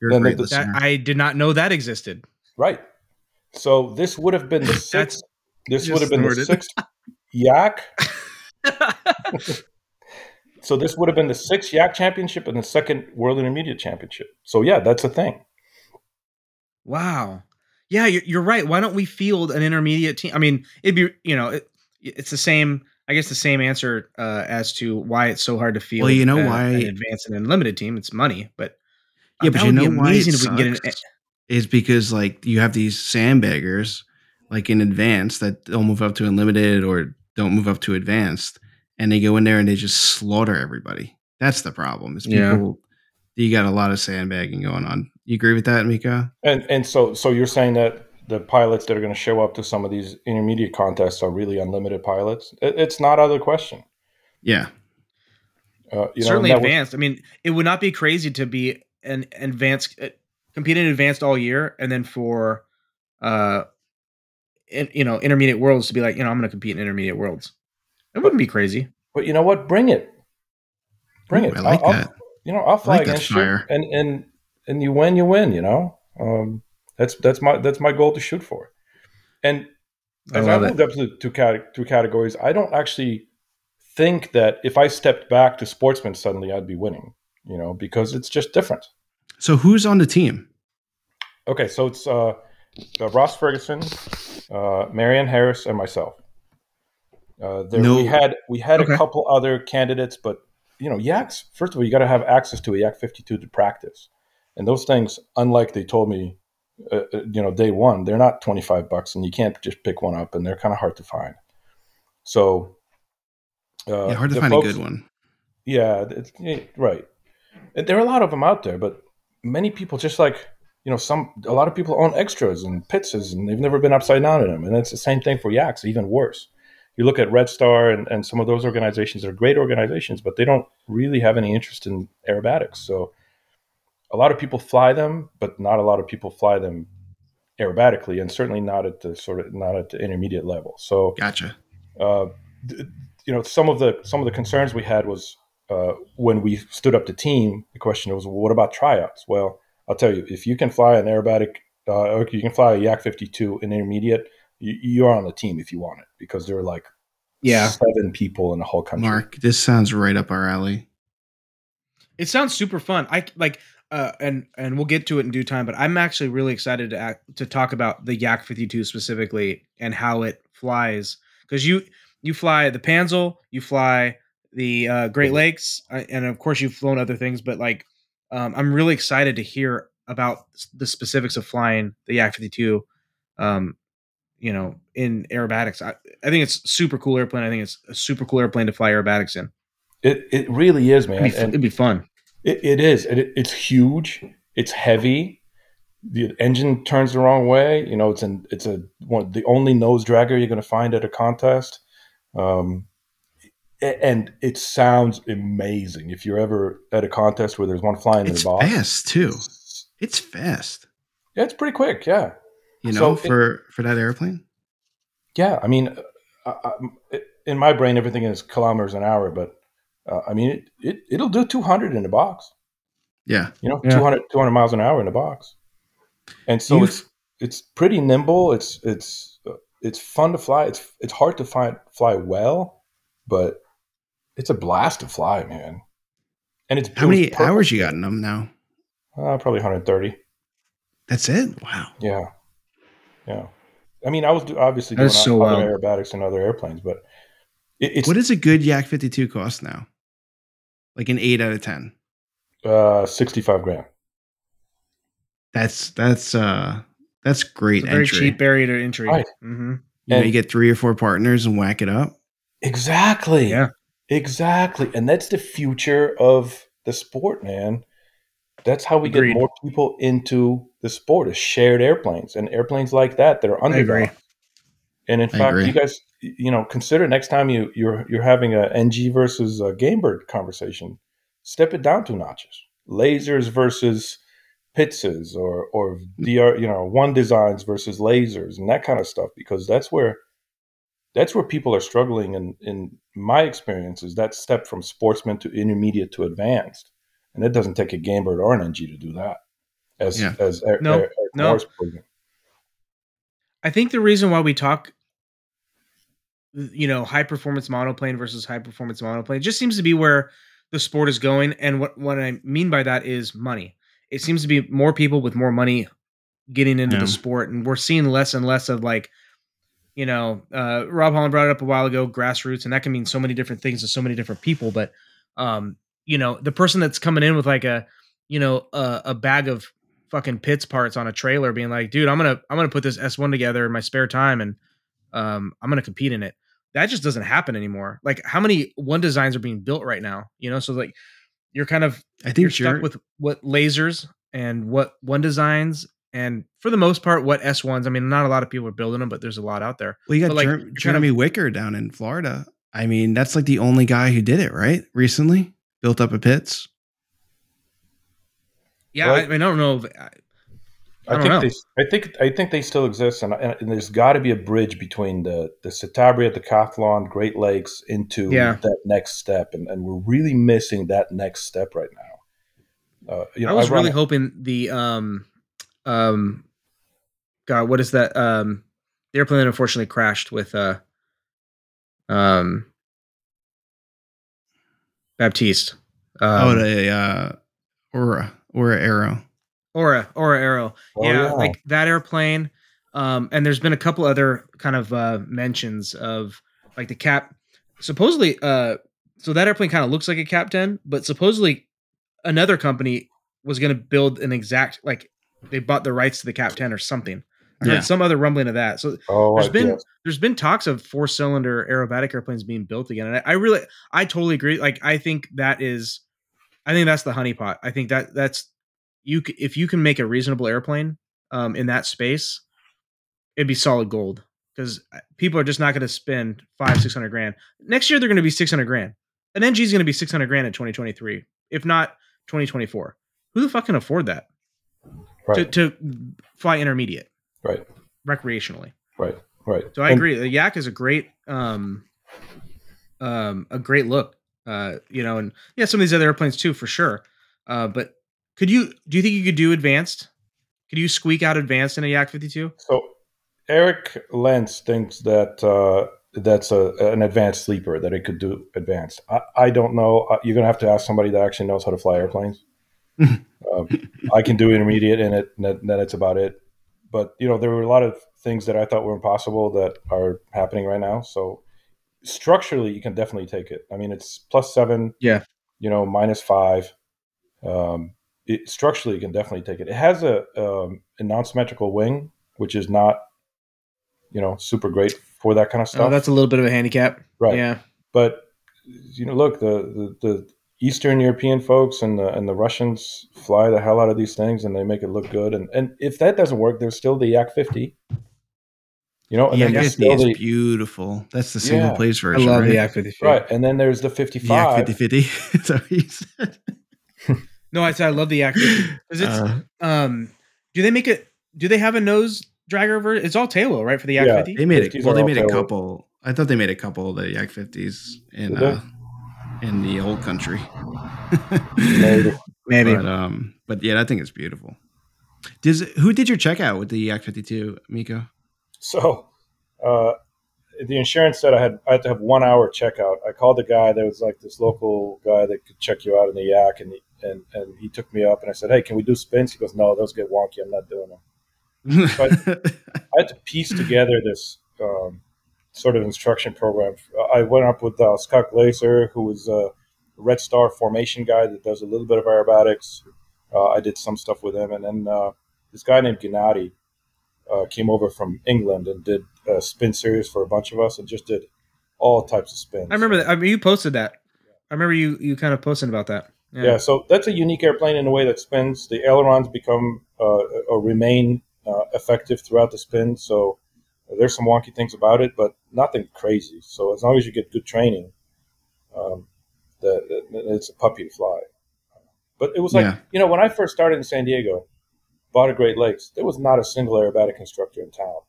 you're a then great the- That. I did not know that existed. right. So this would have been the sixth. This would have been the sixth yak. So this would have been the sixth yak championship and the second world intermediate championship. So yeah, that's a thing. wow. Yeah, you're, you're right. Why don't we field an intermediate team? I mean, it'd be you know it, it's the same. I guess the same answer uh, as to why it's so hard to field. Well, you know uh, why- an advanced and unlimited team. It's money, but uh, yeah, but you know why amazing it if we can get an. sucks? is because like you have these sandbaggers like in advance that don't move up to unlimited or don't move up to advanced and they go in there and they just slaughter everybody that's the problem is Yeah. you got a lot of sandbagging going on you agree with that mika And and so so you're saying that the pilots that are going to show up to some of these intermediate contests are really unlimited pilots? It, it's not out of the question. yeah Uh, you know, certainly and that was- advanced. I mean, it would not be crazy to be an advanced, uh, compete in advanced all year, and then for, uh, in, you know, intermediate worlds to be like, you know, I'm going to compete in intermediate worlds. It wouldn't be crazy. But you know what? Bring it. Bring Ooh, it. I like I'll, that. I'll, you know, I'll fly like against you, and and and you win, you win. You know, um, that's that's my that's my goal to shoot for. And I as I, love it. moved up to two, cate- two categories, I don't actually think that if I stepped back to sportsman suddenly I'd be winning. You know, because it's just different. so who's on the team Okay, so it's uh, uh, Ross Ferguson, uh, Marianne Harris, and myself. Uh, there No- we had we had Okay. a couple other candidates, but you know, yaks. First of all, you got to have access to a yak fifty two to practice, and those things, unlike they told me, uh, uh, you know, day one, they're not twenty five bucks, and you can't just pick one up, and they're kind of hard to find. So, uh, yeah hard to find folks- a good one yeah, it's, yeah, right. And there are a lot of them out there, but many people just like you know some a lot of people own extras and Pittses and they've never been upside down in them, and it's the same thing for yaks, even worse. You look at Red Star and, and some of those organizations are great organizations, but they don't really have any interest in aerobatics. So a lot of people fly them, but not a lot of people fly them aerobatically, and certainly not at the sort of not at the intermediate level. So gotcha uh, th- you know some of the some of the concerns we had was uh, when we stood up the team the question was well, what about tryouts well i'll tell you if you can fly an aerobatic uh, you can fly a yak 52 in intermediate you, you're on the team if you want it because there are like Yeah. seven people in the whole country mark this sounds right up our alley It sounds super fun. I like, uh, and and we'll get to it in due time. But I'm actually really excited to act, to talk about the Yak 52 specifically and how it flies because you you fly the Panzl, you fly the uh, Great Lakes, uh, and of course you've flown other things. But like, um, I'm really excited to hear about the specifics of flying the Yak 52. Um, you know, in aerobatics, I, I think it's super cool airplane. I think it's a super cool airplane to fly aerobatics in. it, it really is man It'd be, and it'd be fun. It, it is. It, it's huge. it's heavy. The engine turns the wrong way. You know, it's an it's a one the only nose dragger you're going to find at a contest. Um, and it sounds amazing. If you're ever at a contest where there's one flying in It's the box, fast too. It's fast. yeah, it's pretty quick. Yeah, You So know, it- for for that airplane. yeah. I mean, uh, I, I, in my brain, everything is kilometers an hour, but uh, I mean, it, it it'll do 200 in the box. Yeah. You know, Yeah. 200, 200 miles an hour in the box, and so You- it's it's pretty nimble. It's it's uh, it's fun to fly. It's it's hard to find fly well, but it's a blast to fly, man. And it's How many perfect. hours you got in them now? Uh, probably 130. That's it. Wow. Yeah, yeah. I mean, I was do- obviously doing so other wild. aerobatics and other airplanes, but it, it's What does a good Yak 52 cost now? Like an eight out of ten. uh, 65 grand. That's that's uh that's great It's a very entry. cheap barrier to entry. Right. hmm You, know, you get three or four partners and whack it up. Exactly. Yeah. Exactly. And that's the future of the sport, man. That's how we Agreed. get more people into the sport is shared airplanes and airplanes like that that are I agree. underground. And in I fact, agree. you guys, you know, consider next time you you're you're having a NG versus a Gamebird conversation, step it down two notches. Lasers versus Pittses or or DR, you know, one designs versus lasers and that kind of stuff because that's where that's where people are struggling and in my experience is that step from sportsman to intermediate to advanced. And it doesn't take a Gamebird or an NG to do that. As Yeah. as Eric- No, Eric no. I think the reason why we talk, you know, high performance monoplane versus high performance monoplane just seems to be where the sport is going. And what, what I mean by that is money. It seems to be more people with more money getting into Yeah. the sport. And we're seeing less and less of like, you know, uh, Rob Holland brought it up a while ago, grassroots, and that can mean so many different things to so many different people. But, um, you know, the person that's coming in with like a, you know, a, a bag of fucking Pitts parts on a trailer being like dude i'm gonna i'm gonna put this s1 together in my spare time and um i'm gonna compete in it that just doesn't happen anymore like how many one designs are being built right now you know so like you're kind of I you're think stuck you're with what lasers and what one designs and for the most part what s1s i mean not a lot of people are building them but there's a lot out there well, you got like, Jer- you're of- Jeremy Wicker down in Florida. I mean, that's like the only guy who did it, right? Recently built up a Pitts. Yeah Well, I, I mean i don't know if, I, I I, don't think know. they, I think I think they still exist, and, and, and there's got to be a bridge between the the Citabria, Decathlon, Great Lakes into Yeah. that next step, and, and we're really missing that next step right now. Uh, you know, I was run really a- hoping the um um God, what is that? Um the airplane that unfortunately crashed with uh um Baptiste. Um, oh, the uh, Aura, Aura Aero. Aura, Aura Aero. Oh, yeah, yeah. like that airplane. Um, and there's been a couple other kind of uh mentions of like the cap supposedly uh so that airplane kind of looks like a cap 10, but supposedly another company was gonna build an exact like they bought the rights to the cap 10 or something. I Yeah. heard some other rumbling of that. So oh, there's I been guess. there's been talks of four cylinder aerobatic airplanes being built again, and I, I really I totally agree. Like I think that is, I think that's the honeypot. I think that that's you if you can make a reasonable airplane um, in that space, it'd be solid gold because people are just not going to spend five six hundred grand next year. They're going to be six hundred grand. An NG is going to be six hundred grand in twenty twenty three, if not twenty twenty four. Who the fuck can afford that right, to to fly intermediate right, recreationally? right, right. So I And- agree. The Yak is a great, um, um, a great look. Uh, you know, and yeah, some of these other airplanes too, for sure. Uh, but could you? Do you think you could do advanced? Could you squeak out advanced in a Yak fifty two? So Eric Lentz thinks that uh, that's a, an advanced sleeper that it could do advanced. I, I don't know. Uh, You're gonna have to ask somebody that actually knows how to fly airplanes. um, I can do intermediate in it, and that- then it's about it. But you know, there were a lot of things that I thought were impossible that are happening right now. So structurally, you can definitely take it. I mean, it's plus seven. Yeah. You know, minus five. Um, it, structurally, you can definitely take it. It has a um, a non-symmetrical wing, which is not, you know, super great for that kind of stuff. Oh, that's a little bit of a handicap. right. Yeah, But you know, look, the the, the Eastern European folks and the and the Russians fly the hell out of these things and they make it look good. And and if that doesn't work, there's still the Yak 50. You know, and Yak then there's 50 still is the beautiful. That's the single Yeah. place I version. love right? the Yak 50. right, and then there's the The 55. Yak 50 50. That's what said. No, I said I love the Yak 50 because it's Uh, um. Do they make it? Do they have a nose dragger version? It's all tailwheel, right? For the Yak Yeah. 50. they made it. Well, they all made a couple. I thought they made a couple of the Yak 50s in uh, in the old country. Maybe. Maybe. But um, but yeah, I think it's beautiful. Does who did your checkout with the Yak 52, Miko? So, uh, the insurance said I had I had to have one hour checkout. I called the guy. There was like this local guy that could check you out in the yak, and he, and and he took me up, and I said, "Hey, can we do spins?" He goes, "No, those get wonky. I'm not doing them." I had to piece together this um, sort of instruction program. I went up with uh, Scott Glazer, who was a Red Star formation guy that does a little bit of aerobatics. Uh, I did some stuff with him, and then uh, this guy named Gennady uh, came over from England and did a spin series for a bunch of us, and just did all types of spins. I remember that. I mean, you posted that. I remember you you kind of posted about that. Yeah. so that's a unique airplane in a way that spins. The ailerons become uh, or remain uh, effective throughout the spin. So there's some wonky things about it, but nothing crazy. So as long as you get good training, um, the, the, it's a puppy to fly. But it was like Yeah. you know when I first started in San Diego, bought at Great Lakes, there was not a single aerobatic instructor in town.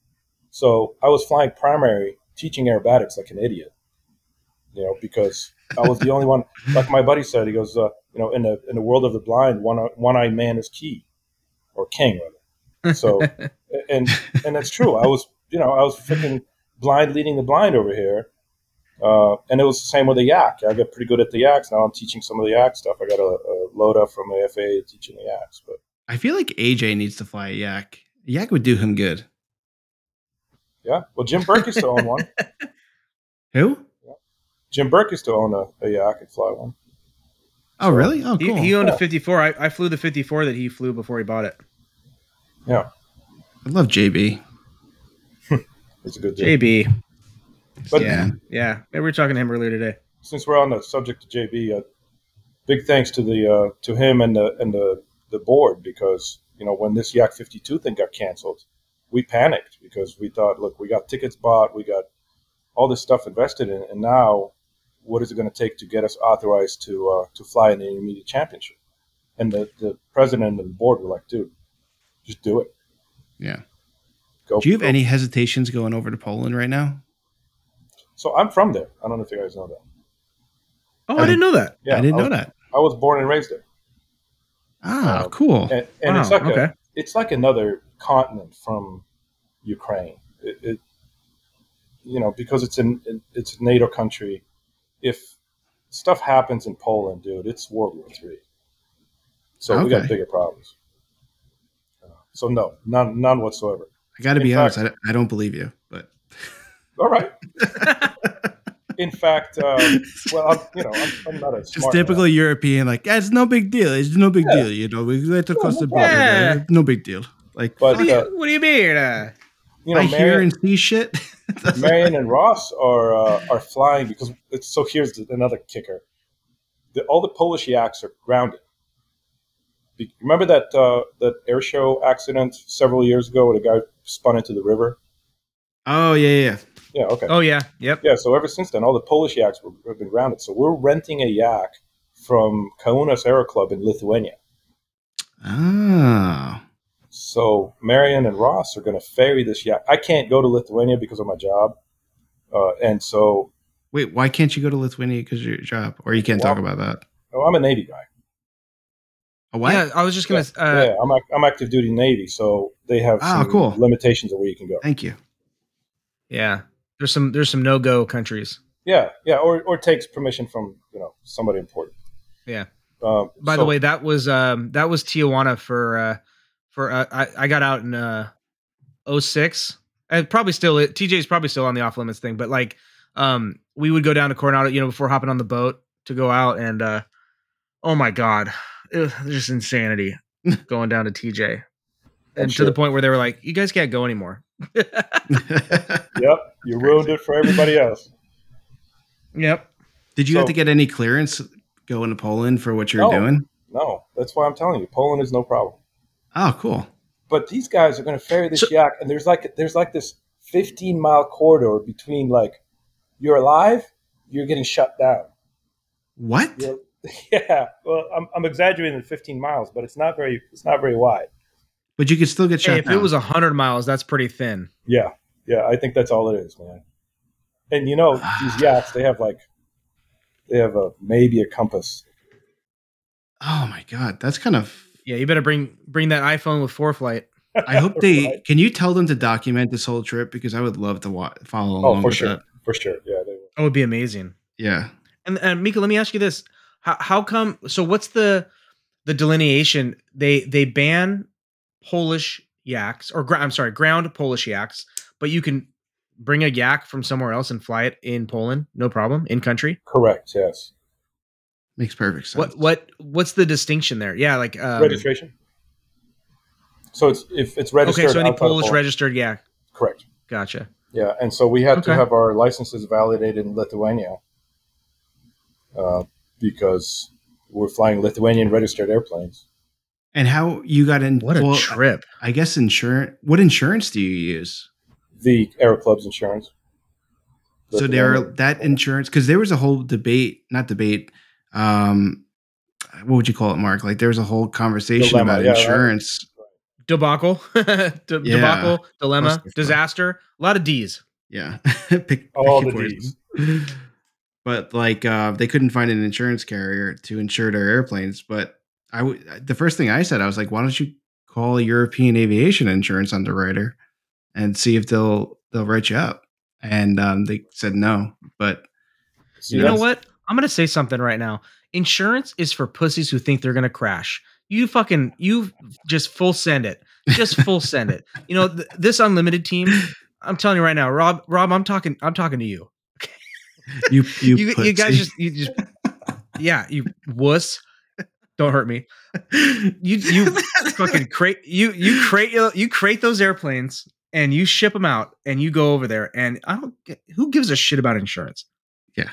So I was flying primary, teaching aerobatics like an idiot. You know because I was the only one. Like my buddy said, he goes, uh, you know, in the in the world of the blind, one one eyed man is key, or king rather. So, and and that's true. I was, you know, I was freaking blind leading the blind over here, uh, and it was the same with the yak. I got pretty good at the yaks. Now I'm teaching some of the yak stuff. I got a, a load up from the FAA teaching the yaks, but I feel like AJ needs to fly a Yak. A Yak would do him good. yeah. Well, Jim Burke used to own one. Who? Jim Burke used to own a, a yak and fly one. Oh, really? Oh, He, cool. he owned Yeah. a 54. I, I flew the 54 that he flew before he bought it. Yeah, I love JB. it's a good deal. JB. But yeah, yeah. We were talking to him earlier today. since we're on the subject of JB, uh, big thanks to the uh, to him and the and the the board because you know when this Yak 52 thing got canceled, we panicked because we thought, look, we got tickets bought, we got all this stuff invested in, and now what is it going to take to get us authorized to uh, to fly in the intermediate championship? And the, the president and the board were like, dude, just do it. Yeah. Go. Do you have go. any hesitations going over to Poland right now? So I'm from there. I don't know if you guys know that. Oh, I didn't know that. Yeah, I didn't was, know that. I was born and raised there. Ah, Um, cool. and, and it's Wow, like a, okay. it's like another continent from Ukraine. It, it you know because it's in it's a NATO country. If stuff happens in Poland, dude, it's World War Three. So we got bigger problems. Uh, So no, none none whatsoever. I got to be fact- honest. I, I don't believe you, but All right. In fact, um, well, I'm, you know, I'm, I'm not a just smart typical man. European. Like, "Yeah, it's no big deal. It's no big Yeah. deal. You know, we let it cross the border. Yeah. man. No big deal. Like, But What do you, uh, what do you mean? Uh, you know, I hear and see shit. Marion and Ross are uh, are flying because it's so. Here's another kicker: the, all the Polish yaks are grounded. Be- Remember that uh, that air show accident several years ago where the guy spun into the river? oh yeah, yeah, yeah. Yeah, okay. oh, yeah. Yep. Yeah, so ever since then, all the Polish yaks were, have been grounded. So we're renting a yak from Kaunas Aero Club in Lithuania. Ah, So Marion and Ross are going to ferry this yak. I can't go to Lithuania because of my job, uh, and so wait. Why can't you go to Lithuania because of your job, or you can't talk about that? oh, I'm a Navy guy. A what? Yeah, I was just going to. Uh, yeah, I'm, I'm active duty Navy, so they have Ah, some cool. limitations of where you can go. Thank you. yeah. There's some there's some no go countries. Yeah, yeah, or, or takes permission from you know somebody important. Yeah. Um, By so- the way, that was um that was Tijuana for uh for uh, I I got out in uh 06. And probably still TJ's probably still on the off limits thing, but like um we would go down to Coronado, you know, before hopping on the boat to go out and uh oh my god, it was just insanity going down to TJ. And to the point where they were like, "You guys can't go anymore." yep, you ruined it for everybody else. Yep. Did you So- have to get any clearance going to Poland for what you're No. doing? No, that's why I'm telling you, Poland is no problem. Oh, cool. But these guys are going to ferry this So- yak, and there's like there's like this 15 mile corridor between like you're alive, you're getting shut down. What? You're, yeah, well, I'm, I'm exaggerating the 15 miles, but it's not very it's not very wide. But you could still get shut Hey, if down. it was hundred miles, that's pretty thin. Yeah, yeah, I think that's all it is, man. And you know these yachts, they have like they have a maybe a compass. oh my god, that's kind of. Yeah, you better bring bring that iPhone with ForeFlight. I hope they. Right? Can you tell them to document this whole trip because I would love to wa- follow oh, along. Oh, for with sure, that. for sure. Yeah, they will. That would be amazing. Yeah. And and Mika, let me ask you this: how how come? So what's the the delineation? They they ban Polish yaks, or gra- I'm sorry, ground Polish yaks, but you can bring a yak from somewhere else and fly it in Poland, no problem, in country. correct. Yes, Makes perfect sense. What what what's the distinction there? Yeah, like um, registration. So it's if it's registered. Okay, so any Polish Poland- registered yak. Correct. Gotcha. Yeah, and so we had to have our licenses validated in Lithuania uh, because we're flying Lithuanian registered airplanes. And how you got in? What a well, trip! I guess insurance. What insurance do you use? The Aero Club's insurance. so there, Lithuanian. that insurance because there was a whole debate, not debate. Um, what would you call it, Mark? Like there was a whole conversation Dilemma, about yeah, right. insurance. Debacle, De- Yeah. debacle, dilemma, disaster. A lot of D's. Yeah, Pick, All picky the. Ds. But like, uh, they couldn't find an insurance carrier to insure their airplanes. But I, w- the first thing I said, I was like, why don't you call a European aviation insurance underwriter and see if they'll they'll write you up? And um, they said no. But See, You know that's- what? I'm gonna say something right now. Insurance is for pussies who think they're gonna crash. You fucking you just full send it. Just full send it. You know th- this unlimited team. I'm telling you right now, Rob. Rob, I'm talking. I'm talking to you. you you You, you, guys just you just yeah you wuss. Don't hurt me. You you fucking create you you create you create those airplanes and you ship them out and you go over there and I don't get who gives a shit about insurance. Yeah.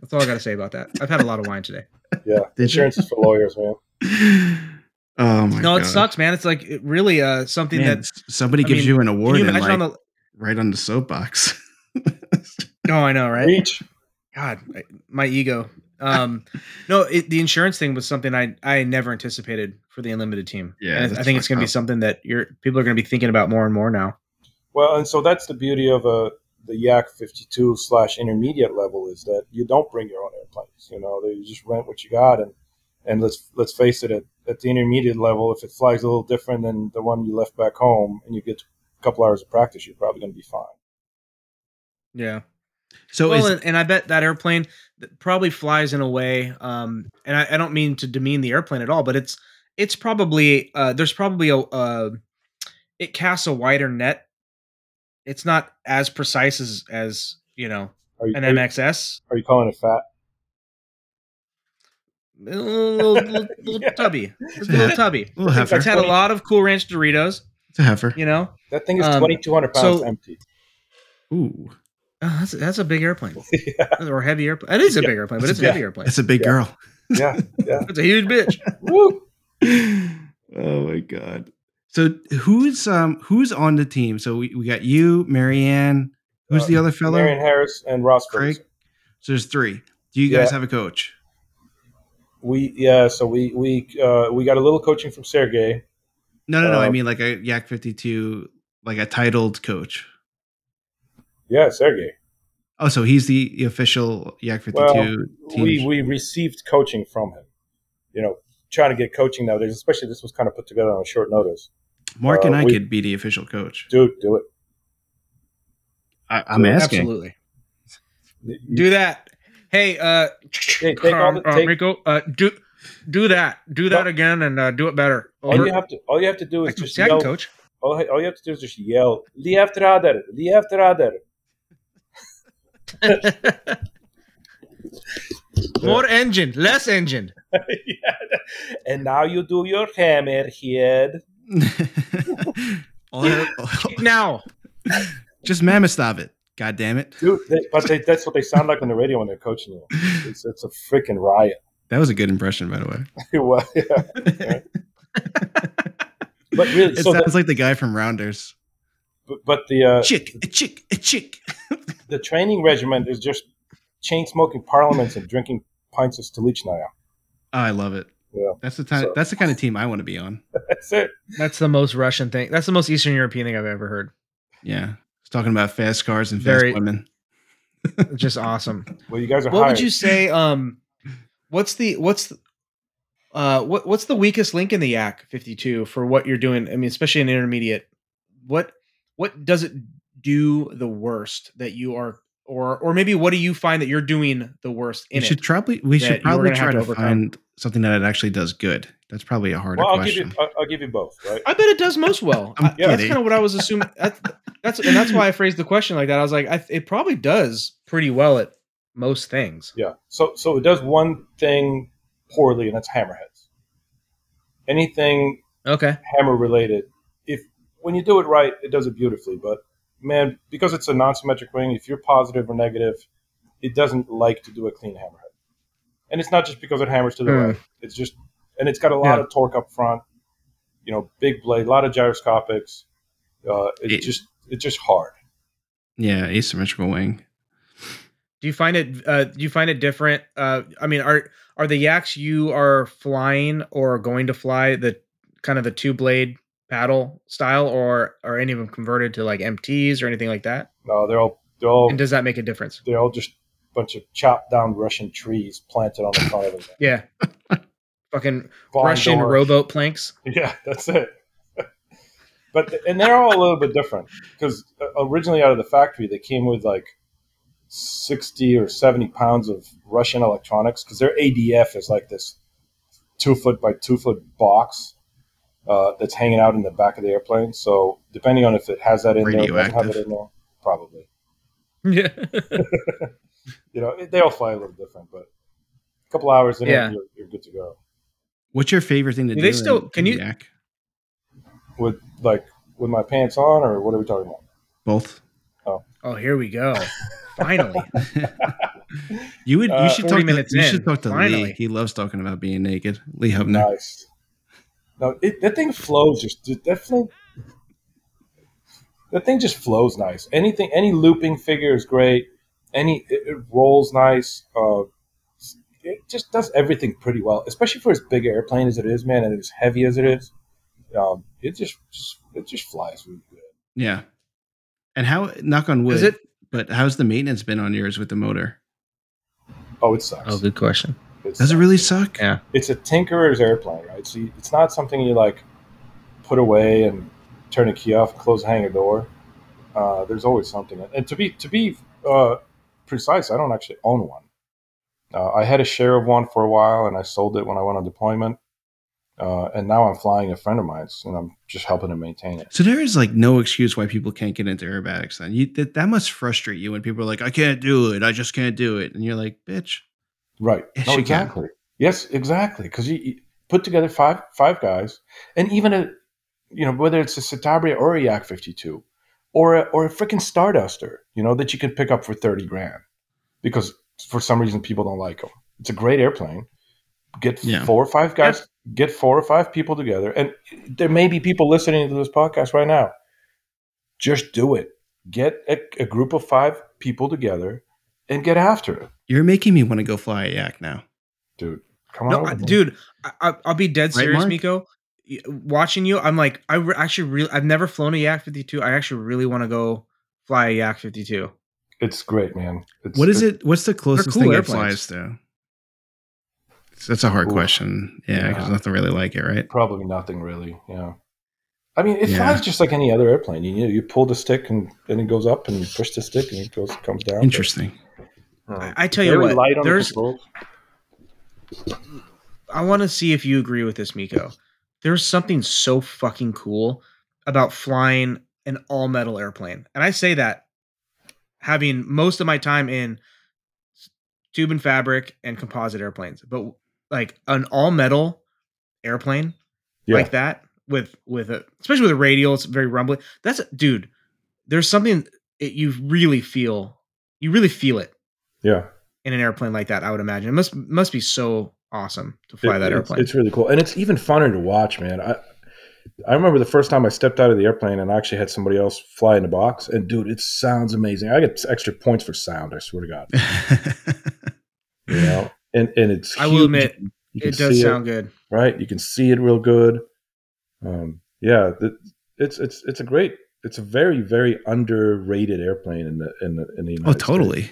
That's all I got to say about that. I've had a lot of wine today. Yeah, Did insurance is for lawyers, man. oh my god. no, god! it sucks, man. It's like it really uh something Man, that somebody I gives mean, you an award you and like, on the right on the soapbox. Oh, I know, right? Reach. God, I- my ego. Um, no, it, the insurance thing was something I I never anticipated for the unlimited team. Yeah, and I- I think it's going to be something that you're people are going to be thinking about more and more now. Well, and so that's the beauty of a the Yak 52 slash intermediate level is that you don't bring your own airplanes. You know, you just rent what you got, and and let's let's face it, at, at the intermediate level, if it flies a little different than the one you left back home, and you get a couple hours of practice, you're probably going to be fine. Yeah. So well, is, and, and I bet that airplane probably flies in a way. Um, and I, I don't mean to demean the airplane at all, but it's it's probably uh, there's probably a uh, it casts a wider net. It's not as precise as as you know you, an are, you, MXS. are you calling it fat? A little, little, little Yeah. tubby. It's a little tubby. little heifer. It's had a lot of Cool Ranch Doritos. It's a heifer. You know, That thing is Um, 2,200 pounds so- empty. Ooh, oh, that's that's a big airplane yeah, or heavy airplane. It is a Yeah. big airplane, but It's it's a a- heavy airplane. it's a big Yeah. girl. yeah, yeah. It's a huge bitch. Woo! oh my god. So who's um who's on the team? So we, we got you, Marianne. Who's Uh, the other fellow? Marianne Harris and Ross Craig? Ferguson. So there's three. Do you guys Yeah. have a coach? We yeah, so we we uh, we got a little coaching from Sergey. No, no, no. I Uh, mean like a Yak 52, like a titled coach. Yeah, Sergey. Oh, so he's the, the official Yak 52 Well, team. we we received coaching from him. You know, trying to get coaching nowadays, especially this was kind of put together on a short notice. Mark and uh, I we- could be the official coach. Dude, do it. I, I'm asking. Absolutely. Do that. Hey, uh, Hey, take all the- uh, Rico, uh, do do that. Do that Well- again and uh, do it better. all Over. you have to all you have to do is can, just see, I can yell. coach. All, all you have to do is just yell. Left radar, left radar. More engine, less engine. yeah. And now you do your hammerhead. All I- Now, just mammoth stop it. God damn it. dude. They, but they, that's what they sound like on the radio when they're coaching you. It's, it's a freaking riot. That was a good impression, by the way. Well, yeah. But really, it so sounds the, like the guy from Rounders. But, but the uh, Chick, a chick, a chick. the training regimen is just chain smoking parliaments and drinking pints of Stolichnaya. I love it. Yeah. That's the time. So- that's the kind of team I want to be on. That's it. That's the most Russian thing. That's the most Eastern European thing I've ever heard. Yeah, it's talking about fast cars and fast Very- women. Just awesome. Well, you guys are what hired. would you say? Um, what's the what's the, uh what what's the weakest link in the Yak 52 for what you're doing? I mean, especially in intermediate. What what does it do the worst that you are, or or maybe what do you find that you're doing the worst in We in should it? probably we should probably try to to, overcome? find something that it actually does good. That's probably a harder Well, I'll give question. you. I'll, I'll give you both. Right. I bet it does most well. I'm I- that's kind of what I was assuming. That's, that's and that's why I phrased the question like that. I was like, I, it probably does pretty well at most things. Yeah. So so it does one thing poorly, and that's hammerheads. Anything Okay. hammer related, if when you do it right, it does it beautifully. But man, because it's a non-symmetric wing, if you're positive or negative, it doesn't like to do a clean hammerhead. And it's not just because it hammers to the Hmm. right. It's just and it's got a lot Yeah. of torque up front. You know, big blade, a lot of gyroscopics. Uh, it's It- just it's just hard. Yeah, asymmetrical wing. Do you find it? Uh, do you find it different? Uh, I mean, are are the yaks you are flying or going to fly the kind of the two blade paddle style, or are any of them converted to like MTs or anything like that? No, they're all they're all And does that make a difference? they're all just a bunch of chopped down Russian trees planted on the front of them. Yeah. Fucking Barn Russian door. rowboat planks. Yeah, that's it. but and they're all a little bit different because uh, originally out of the factory they came with like sixty or seventy pounds of Russian electronics because their ADF is like this two foot by two foot box uh, that's hanging out in the back of the airplane. So depending on if it has that in there, it doesn't have it in there, probably. Yeah. You know, they all fly a little different, but a couple hours in Yeah. it, you're, you're good to go. What's your favorite thing to Do do? they still- in- can in you- Yak? With like with my pants on, or what are we talking about? both? oh, oh, here we go. Finally. you would. Uh, you should 40 talk. To, you should talk to Lee. He loves talking about being naked. Lee Hubner. Nice. No, it, that thing flows just that thing. That thing just flows nice. Anything, any looping figure is great. Any it, it rolls nice. Uh, it just does everything pretty well, especially for as big an airplane as it is, man, and as heavy as it is. Um, it just, just it just flies really good. Yeah. And how? Knock on wood. Is it? But how's the maintenance been on yours with the motor? Oh, it sucks. Oh, good question. It Does it really suck? Yeah. it's a tinkerer's airplane, right? So you, it's not something you like put away and turn a key off, close, hang a door. Uh, there's always something. And to be to be uh, precise, I don't actually own one. Uh, I had a share of one for a while, and I sold it when I went on deployment. Uh, and now I'm flying a friend of mine's, and I'm just helping him maintain it. So there is like no excuse why people can't get into aerobatics. Then you that, that must frustrate you when people are like, "I can't do it. I just can't do it," and you're like, "Bitch." Right. Yes, no, you can. exactly. Yes, exactly. Because you, you put together five five guys, and even a, you know, whether it's a Citabria or a Yak 52, or a, or a freaking Starduster, you know, that you can pick up for thirty grand, because for some reason people don't like them. It's a great airplane. Get Yeah. four or five guys. Get four or five people together, and there may be people listening to this podcast right now. Just do it. Get a, a group of five people together, and get after it, You're making me want to go fly a yak now. dude. Come on, No, over, I- man. dude, I, I, I'll be dead Right, serious, Mark? Miko. Watching you, I'm like, I re- actually really, I've never flown a Yak 52. I actually really want to go fly a Yak 52. It's great, man. It's, What is it? What's the closest cool thing it airplanes. flies to? That's a hard Ooh. question. Yeah, because Yeah. nothing really like it, right? Probably nothing really. Yeah. I mean, it Yeah. flies just like any other airplane. You, you know, you pull the stick and then it goes up, and you push the stick and it goes comes down. Interesting. Uh, I tell you what, the there's- controls. I want to see if you agree with this, Miko. There's something so fucking cool about flying an all metal airplane. And I say that having most of my time in tube and fabric and composite airplanes, but like an all metal airplane Yeah. like that with with a especially with a radial, it's very rumbly. That's dude. There's something it, you really feel you really feel it Yeah, in an airplane like that. I would imagine it must must be so awesome to fly It- that it's, airplane. It's really cool, and it's even funner to watch, man. I I remember the first time I stepped out of the airplane and I actually had somebody else fly in the box, and dude, it sounds amazing. I get extra points for sound. I swear to God, you know, and and it's. I will admit, it does sound good. right. You can see it real good. Um, yeah, th- it's it's it's a great. It's a very very underrated airplane in the in the in the United oh, States.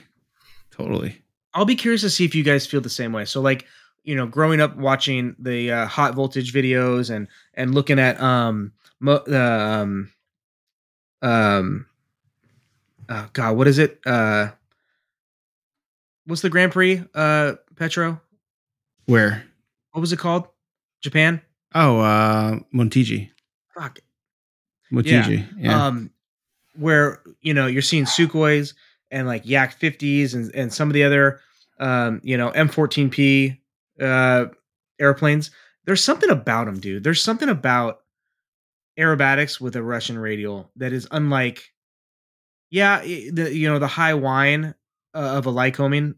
Totally. I'll be curious to see if you guys feel the same way. So like, you know, growing up watching the uh, hot voltage videos and and looking at um mo- the um um oh god, what is it? Uh what's the Grand Prix? Uh Petro? Where? What was it called? Japan? Oh, uh, Motegi. Fuck. Motegi. Yeah. um where you know you're seeing Sukhois and like Yak 50s and and some of the other um you know M14P uh airplanes there's something about them dude. There's something about aerobatics with a Russian radial that is unlike yeah the you know the high whine uh, of a Lycoming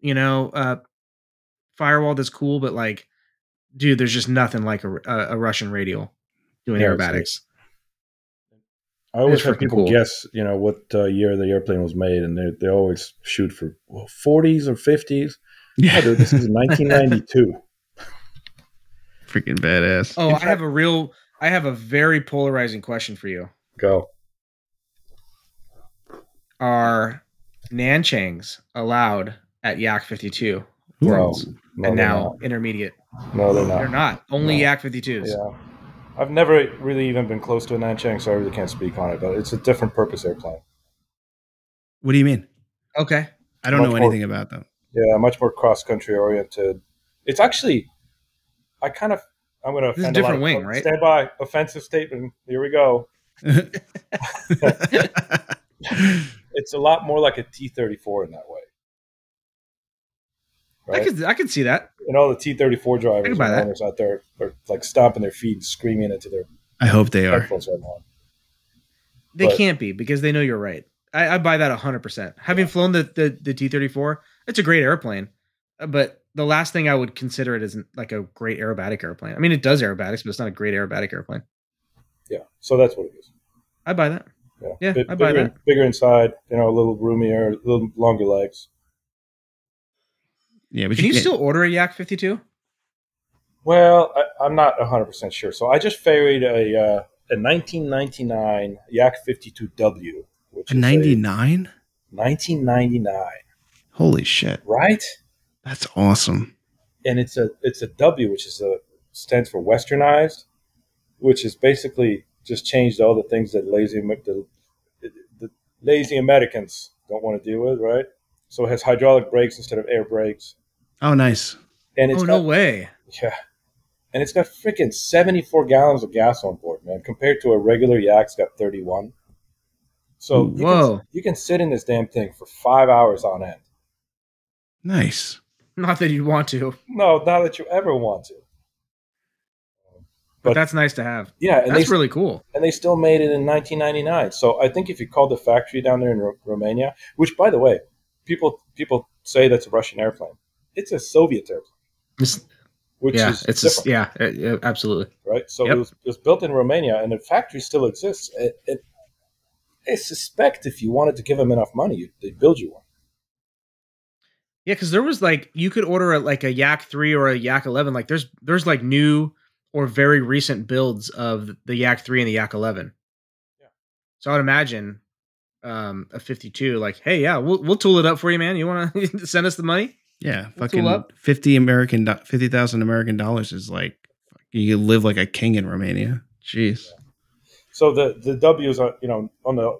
you know uh firewall that's cool but like dude there's just nothing like a, a, a Russian radial doing Yeah, aerobatics I always It's have people cool. guess, you know, what uh, year the airplane was made, and they they always shoot for well, 40s or 50s. Yeah, dude, this is 1992. Freaking badass. Oh, In I have a real, I have a very polarizing question for you. Go. Are Nanchangs allowed at Yak 52 No, Worlds no, and they're now intermediate? no, they're not. They're not. Only No. Yak 52s. Yeah, I've never really even been close to a Nanchang, so I really can't speak on it. But it's a different purpose airplane. What do you mean? Okay. I don't Much know more- anything about them. Yeah, much more cross country oriented. It's actually, I kind of, I'm going to This is a offend a lot different of wing, folks. right? Stand by. Offensive statement. Here we go. It's a lot more like a T-34 in that way. I Right? could, I could see that. and all the T-34 drivers and buy that. owners out there are like stomping their feet and screaming into their I hope they are. right. They But- can't be because they know you're right. I, I buy that 100%. Having flown the, the, T 34, it's a great airplane. Uh, But the last thing I would consider it isn't like a great aerobatic airplane. I mean, it does aerobatics, but it's not a great aerobatic airplane. Yeah, so that's what it is. I buy that. Yeah, Yeah, Bit- I buy bigger, that. bigger inside, you know, a little roomier, a little longer legs. Yeah, but Can you can't- still order a Yak 52? Well, I, I'm not 100 percent sure. So I just ferried a uh, a 1999 Yak 52W, which a is 99? 1999, Holy shit. right? That's awesome. And it's a it's a W, which is a stands for Westernized, which is basically just changed all the things that lazy the, the lazy Americans don't want to deal with, right? So it has hydraulic brakes instead of air brakes, Oh, nice. and it's oh, got, no way. Yeah. And it's got freaking 74 gallons of gas on board, man, compared to a regular Yak's got 31. So you Whoa. Can, you can sit in this damn thing for five hours on end. Nice. Not that you'd want to, No, not that you ever want to. but, But- that's nice to have. Yeah, and That's they really cool. and they still made it in 1999. So I think if you called the factory down there in Ro- Romania, which by the way, people people say that's a Russian airplane, it's a Soviet airplane, It's- which yeah, is it's just, yeah, uh, absolutely. right? So Yep. it, was, it was built in Romania, and the factory still exists. And I suspect if you wanted to give them enough money, they'd build you one. Yeah, because there was like you could order a, like a Yak three or a Yak eleven. Like there's there's like new or very recent builds of the Yak three and the Yak eleven. Yeah. So I would imagine um a fifty two. Like, hey, yeah, we'll we'll tool it up for you, man. You want to send us the money? Yeah, fucking. 50 American do- 50,000 American dollars is like you live like a king in Romania. Jeez. So the the W's are you know on the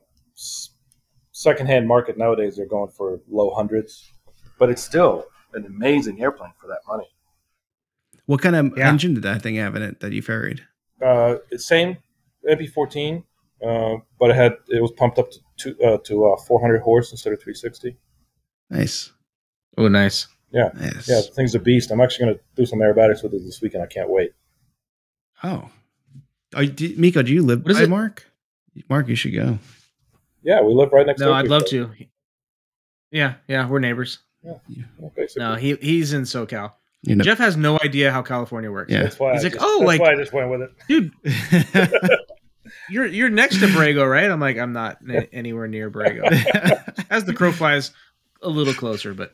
secondhand market nowadays they're going for low hundreds, but it's still an amazing airplane for that money. What kind of Yeah. engine did that thing have in it that you ferried? Uh, same MP14, uh, but it had it was pumped up to two, uh, to uh, 400 horse instead of 360. Nice. Oh, nice. Nice. Yeah, the thing's a beast. I'm actually going to do some aerobatics with it this weekend. I can't wait. Oh. Are you, do, Miko, do you live What is by it? Mark? Mark, you should go. Yeah, we live right next. No, door I'd love to. Yeah, yeah, we're neighbors. Yeah, basically. No, he he's in SoCal. You know, Jeff has no idea how California works. Yeah. That's why He's I like, just, "Oh, that's like- why I just went with it. dude, you're you're next to Brago, right? I'm like, I'm not a- anywhere near Brago. As the crow flies, a little closer, but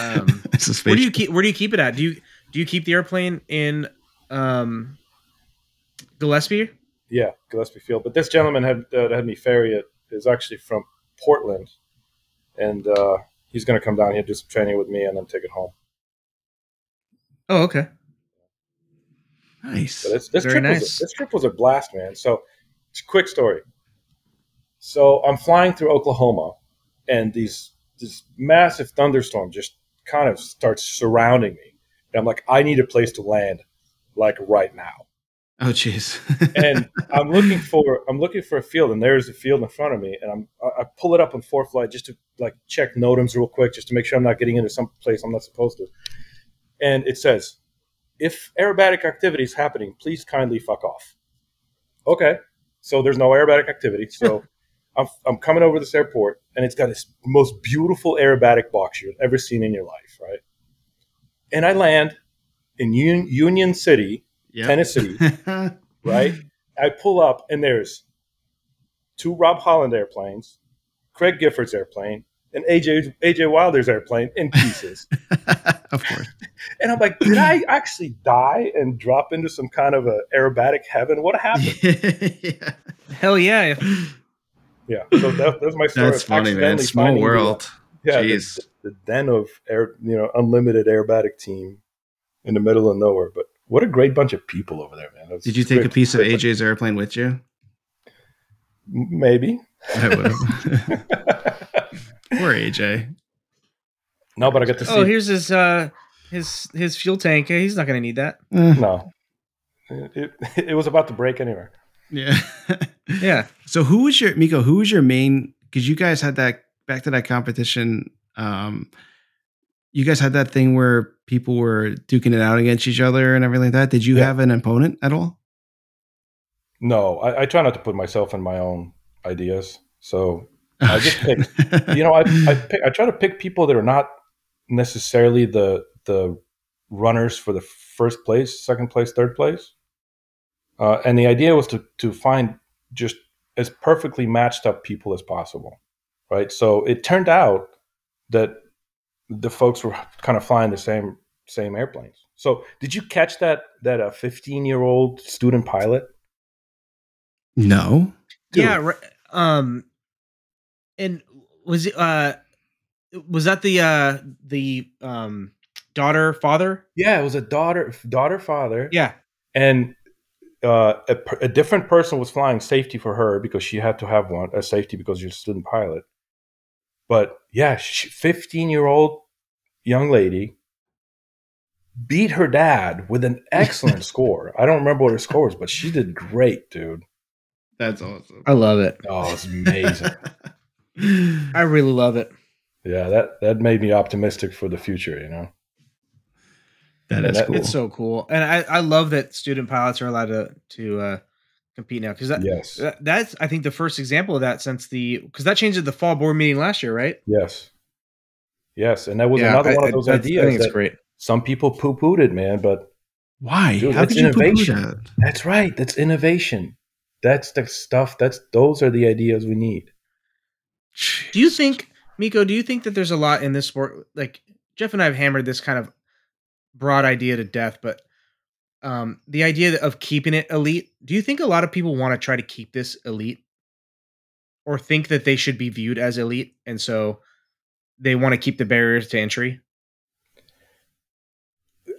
um, it's a space. where do you keep where do you keep it at? Do you do you keep the airplane in um, Gillespie? Yeah, Gillespie Field. But this gentleman had uh, had me ferry it is actually from Portland, and uh, he's going to come down here do some training with me and then take it home. Oh, okay. nice. But this, this Very trip was a, this trip was a blast, man. So, it's a quick story. So I'm flying through Oklahoma, and these this massive thunderstorm just kind of starts surrounding me, and I'm like, I need a place to land, like right now. Oh, jeez. and I'm looking for I'm looking for a field, and there's a field in front of me, and I'm I I pull it up on ForeFlight just to like check NOTAMs real quick, just to make sure I'm not getting into some place I'm not supposed to. And it says, if aerobatic activity is happening, please kindly fuck off. Okay, so there's no aerobatic activity, so. I'm, I'm coming over this airport and it's got this most beautiful aerobatic box you've ever seen in your life, right? And I land in Un- Union City, Yep. Tennessee, right? I pull up and there's two Rob Holland airplanes, Craig Gifford's airplane, and AJ AJ Wilder's airplane in pieces. of course. and I'm like, did I actually die and drop into some kind of a aerobatic heaven? What happened? yeah. Hell yeah! Yeah, so that, that's my story. That's of funny, man. Small finding the- world. yeah, the, Jeez. the den of air, you know, unlimited aerobatic team in the middle of nowhere. But what a great bunch of people over there, man. Did you take a piece of great- AJ's airplane with you? Maybe. I would have. Poor AJ. no, but I got to see. Oh, here's his uh his his fuel tank. He's not gonna need that. Eh, no, it, it, it was about to break anyway. Yeah. Yeah. So who was your Miko? Who was your main? Because you guys had that back to that competition. Um, you guys had that thing where people were duking it out against each other and everything like that. Did you Yeah. have an opponent at all? No, I, I try not to put myself in my own ideas. So I just picked- you know, I I, pick, I try to pick people that are not necessarily the the runners for the first place, second place, third place. Uh, and the idea was to to find just as perfectly matched up people as possible, right? So it turned out that the folks were kind of flying the same same airplanes. So did you catch that that a 15 year old student pilot? no. Dude. Yeah. Right. Um, and was it uh was that the uh the um daughter father? Yeah, it was a daughter daughter father. Yeah. and uh, a, a different person was flying safety for her because she had to have one a safety because you're a student pilot. But yeah, fifteen year old young lady beat her dad with an excellent score. I don't remember what her score was, but she did great, dude. That's awesome. I love it. Oh, it's amazing. I really love it. yeah, that that made me optimistic for the future. You know. That Yeah, is that- cool. It's so cool, and I I love that student pilots are allowed to to uh compete now because that, Yes. that that's I think the first example of that since the because that changed at the fall board meeting last year, right? Yes. Yes, and that was another one of those ideas I think it's great. some people poo pooed it, man. But Why? Dude, How that's could you poo-poo innovation. that? That's right. That's innovation. That's the stuff. That's those are the ideas we need. Do you think, Miko? Do you think that there's a lot in this sport? Like Jeff and I have hammered this kind of broad idea to death, but um, the idea of keeping it elite. Do you think a lot of people want to try to keep this elite, or think that they should be viewed as elite, and so they want to keep the barriers to entry?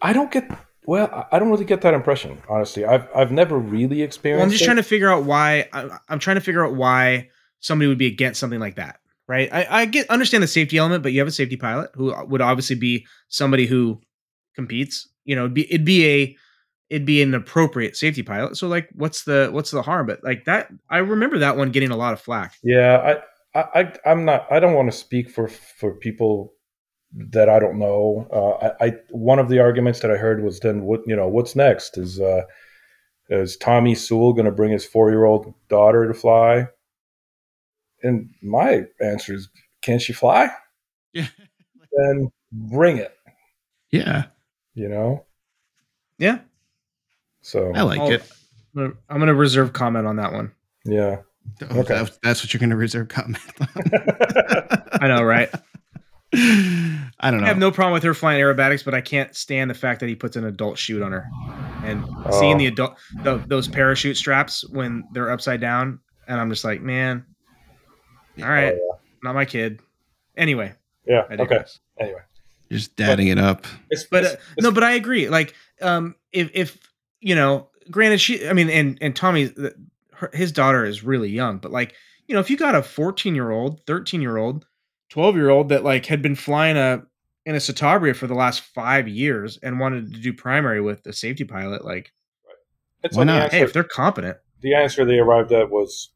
I don't get. Well, I- don't really get that impression. Honestly, I've I've never really experienced. Well, I'm just it. trying to figure out why. I, I'm trying to figure out why somebody would be against something like that, right? I, I get understand the safety element, but you have a safety pilot who would obviously be somebody who competes. You know, it'd be it'd be a it'd be an appropriate safety pilot. So like, what's the what's the harm? But like that, I remember that one getting a lot of flack. Yeah, I, I, I I'm not. I don't want to speak for for people that I don't know. Uh, I, I one of the arguments that I heard was then what you know what's next is uh, is Tommy Sewell going to bring his four year old daughter to fly? and my answer is, can she fly? Yeah. Then bring it. Yeah. You know. Yeah. So I like I'll- it. I'm gonna- I'm going to reserve comment on that one. yeah. Oh, okay. that- that's what you're going to reserve comment on. I know, right? I don't know. I have no problem with her flying aerobatics, but I can't stand the fact that he puts an adult chute on her. And Oh. seeing the adult the, those parachute straps when they're upside down, and I'm just like, man, all right, Oh, not my kid. Anyway, yeah. Okay. Anyway, just dadding it up. it's But uh, it's- no, but I agree. Like, um, if if you know, granted, she, I mean, and and Tommy, her, his daughter is really young, but like, you know, if you got a 14 year old, 13 year old, 12 year old that like had been flying a in a Citabria for the last five years and wanted to do primary with a safety pilot, like, it's Why on the not? answer- hey, if they're competent, the answer they arrived at was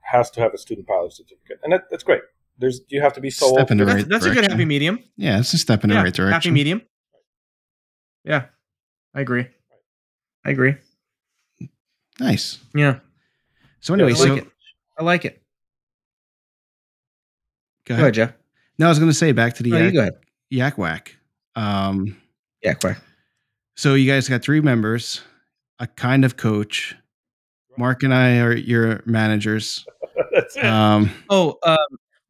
has to have a student pilot certificate, and that, that's great. There's you have to be so Step in the that's, right that's a good direction. happy medium. Yeah, it's a step in the yeah, right direction. happy medium. Yeah, I agree. I agree. Nice. Yeah, So anyway, I so like it. I like it. go Go ahead. ahead, Jeff. No, I was going to say back to the No, you yak, go ahead. yak whack. Um, Yeah, quick. so you guys got three members, a kind of coach. Mark and I are your managers. that's it. Um, Oh, um,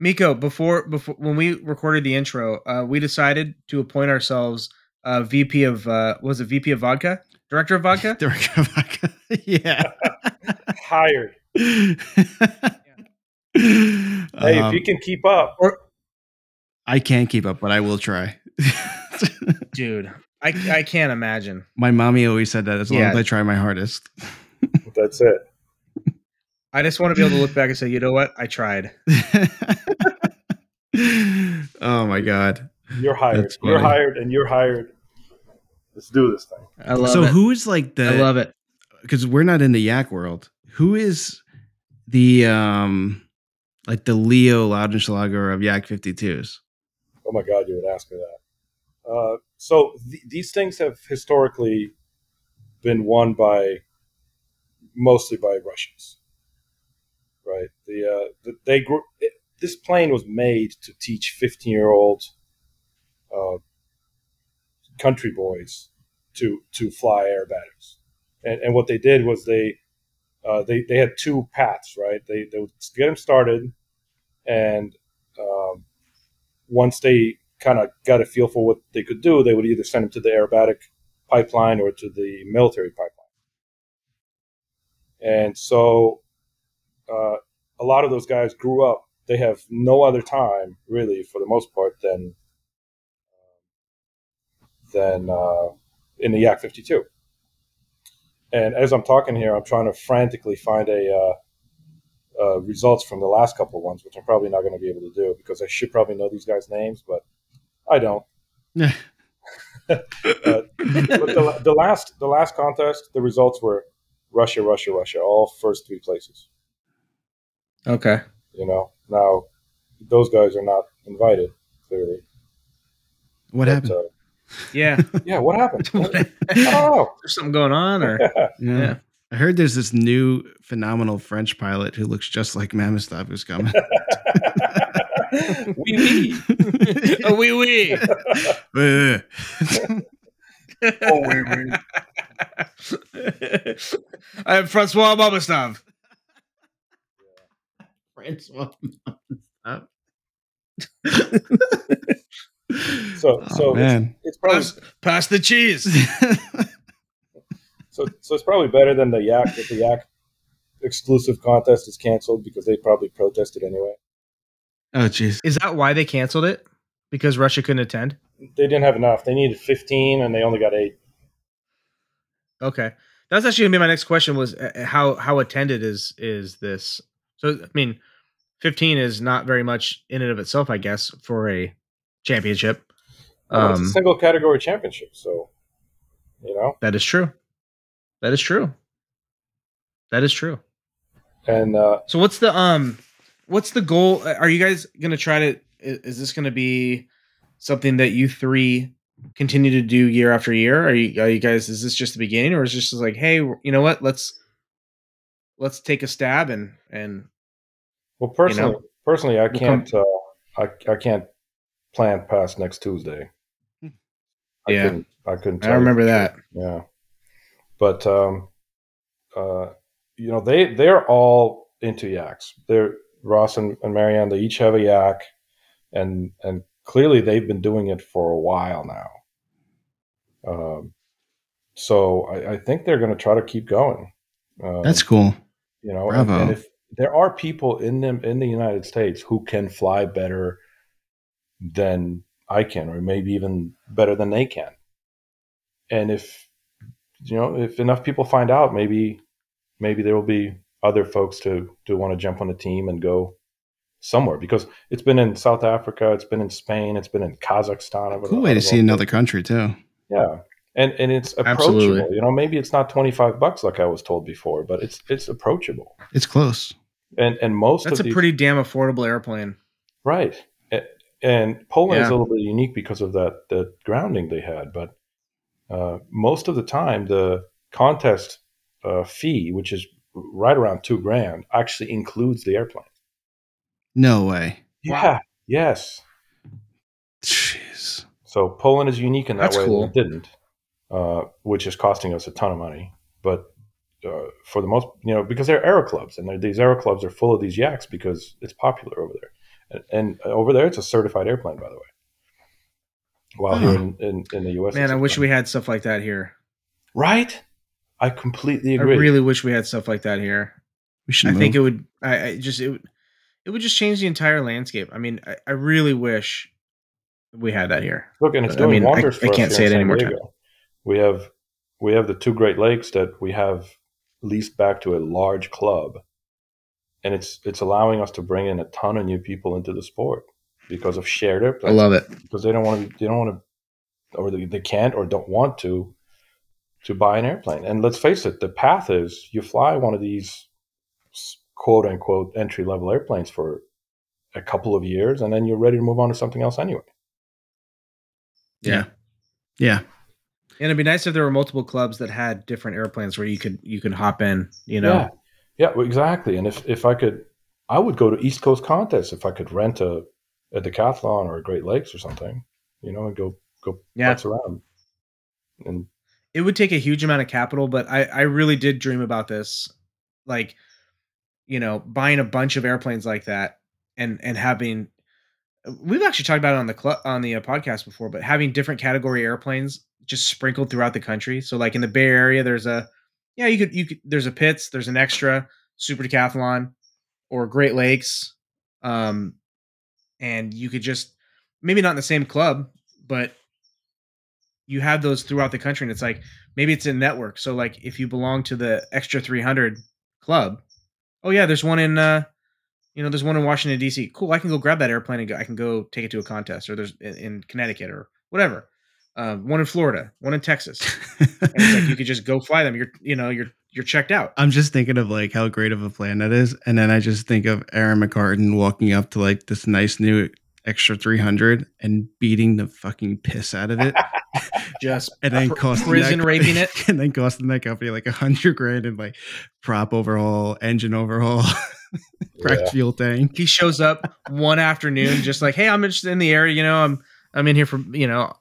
Miko, before before when we recorded the intro, uh, we decided to appoint ourselves uh, VP of uh, was it VP of vodka, director of vodka? Director of vodka. yeah. Hired. hey, Hey, if you can keep up, or I can't keep up, but I will try. dude, I I can't imagine. my mommy always said that as long Yeah. as I try my hardest. that's it. I just want to be able to look back and say, you know what, I tried. oh my god. You're hired. You're hired, and you're hired. Let's do this thing. I love so it. who is like the I love it. because we're not in the yak world. Who is the um like the Leo Loudenslager of Yak 52s? Oh my God, you would ask me that. Uh, so th- these things have historically been won by mostly by Russians, right? The, uh, the they grew. It, this plane was made to teach fifteen-year-old uh, country boys to to fly aerobatics, and and what they did was they uh, they they had two paths, right? They they would get them started, and um, once they kind of got a feel for what they could do, they would either send them to the aerobatic pipeline or to the military pipeline. And so uh, a lot of those guys grew up. They have no other time, really, for the most part, than than uh, in the Yak 52. And as I'm talking here, I'm trying to frantically find a uh, uh, results from the last couple of ones, which I'm probably not going to be able to do because I should probably know these guys' names, but I don't. Uh, but the, the last the last contest, the results were Russia, Russia, Russia, all first three places. Okay. You know, now those guys are not invited clearly. What But, happened? uh, Yeah. yeah, what happened? oh, There's something going on, or yeah. yeah. I heard there's this new phenomenal French pilot who looks just like Mamistov who's coming. Wee wee. oh, wee wee. Oh, wee wee. I am Francois Babastov. Francois Mamistov. So, Oh, so it's, man. it's probably Pass, pass the cheese. so, so it's probably better than the yak. That the yak exclusive contest is canceled because they probably protested anyway. oh jeez. Is that why they canceled it? Because Russia couldn't attend? They didn't have enough. They needed 15, and they only got eight. Okay. That's actually gonna be my next question was uh, how how attended is is this? So I mean, 15 is not very much in and of itself, I guess, for a championship. Well, it's a Um, single category championship, so you know. that is true. That is true. That is true. And uh, So what's the um what's the goal? Are you guys gonna try to is this gonna be something that you three continue to do year after year? Are you are you guys is this just the beginning or is this just like, hey, you know what, let's let's take a stab and and well, personally, personally, I can't. uh, I I can't plan past next Tuesday. I Yeah. couldn't, I couldn't. I tell you remember for that. Yeah, but um, uh, you know they they're all into yaks. They're Ross and, and Marianne. They each have a yak, and and clearly they've been doing it for a while now. Um, so I, I think they're going to try to keep going. Um, That's cool. you know and- Bravo. And, if there are people in them in the united states who can fly better than i can or maybe even better than they can and if you know if enough people find out maybe maybe there will be other folks to to want to jump on the team and go somewhere because it's been in south africa it's been in spain it's been in kazakhstan Cool way to see another country too. yeah and and it's approachable Absolutely. you know maybe it's not 25 bucks like i was told before but it's it's approachable It's close. And and most of That's of a these, pretty damn affordable airplane. right and poland is a little bit unique because of that the grounding they had but uh, most of the time the contest uh, fee which is right around two grand actually includes the airplane No way. yeah yes Jeez. so poland is unique in that That's way cool. it didn't uh, which is costing us a ton of money but uh, for the most, you know, because they're aero clubs, and these aero clubs are full of these yaks because it's popular over there, and, and over there it's a certified airplane, by the way. While here Huh. in, in, in the U.S., Man, I wish we had stuff like that here. right. I completely agree. I really wish we had stuff like that here. We should I move. think it would. I, I just it would. It would just change the entire landscape. I mean, I, I really wish we had that here. Look, and it's I doing mean, I- wonders for I us can't here say in it any San more Diego. We have we have the two Great Lakes that we have leased back to a large club, and it's it's allowing us to bring in a ton of new people into the sport because of shared airplanes. I love it. because they don't want to they don't want to or they, they can't or don't want to to buy an airplane and let's face it the path is you fly one of these quote unquote entry level airplanes for a couple of years and then you're ready to move on to something else anyway yeah. Yeah. And it'd be nice if there were multiple clubs that had different airplanes where you could you could hop in. You know, yeah yeah exactly and if if i could i would go to east coast contests if i could rent a, a decathlon or a great lakes or something you know and go go Yeah. around and it would take a huge amount of capital, but I I really did dream about this, like, you know, buying a bunch of airplanes like that and and having. We've actually talked about it on the cl- on the uh, podcast before, but having different category airplanes just sprinkled throughout the country. So, like in the Bay Area, there's a yeah, you could you could there's a Pitts, there's an extra Super Decathlon, or Great Lakes, um, and you could just maybe not in the same club, but you have those throughout the country, and it's like maybe it's a network. So like if you belong to the extra 300 club, oh yeah, there's one in uh you know there's one in Washington D.C. Cool, I can go grab that airplane and go, I can go take it to a contest, or there's in, in Connecticut or whatever. Um, one in Florida, one in Texas. And it's like you could just go fly them. You're you know you're you're checked out. I'm just thinking of like how great of a plan that is, and then I just think of Aaron McCartan walking up to like this nice new extra 300 and beating the fucking piss out of it, Just and then costing prison that, raping it. and then costing that company like a hundred grand and like prop overhaul, engine overhaul, cracked Yeah. fuel tank. he shows up one afternoon just like hey i'm interested in the area you know i'm i'm in here for you know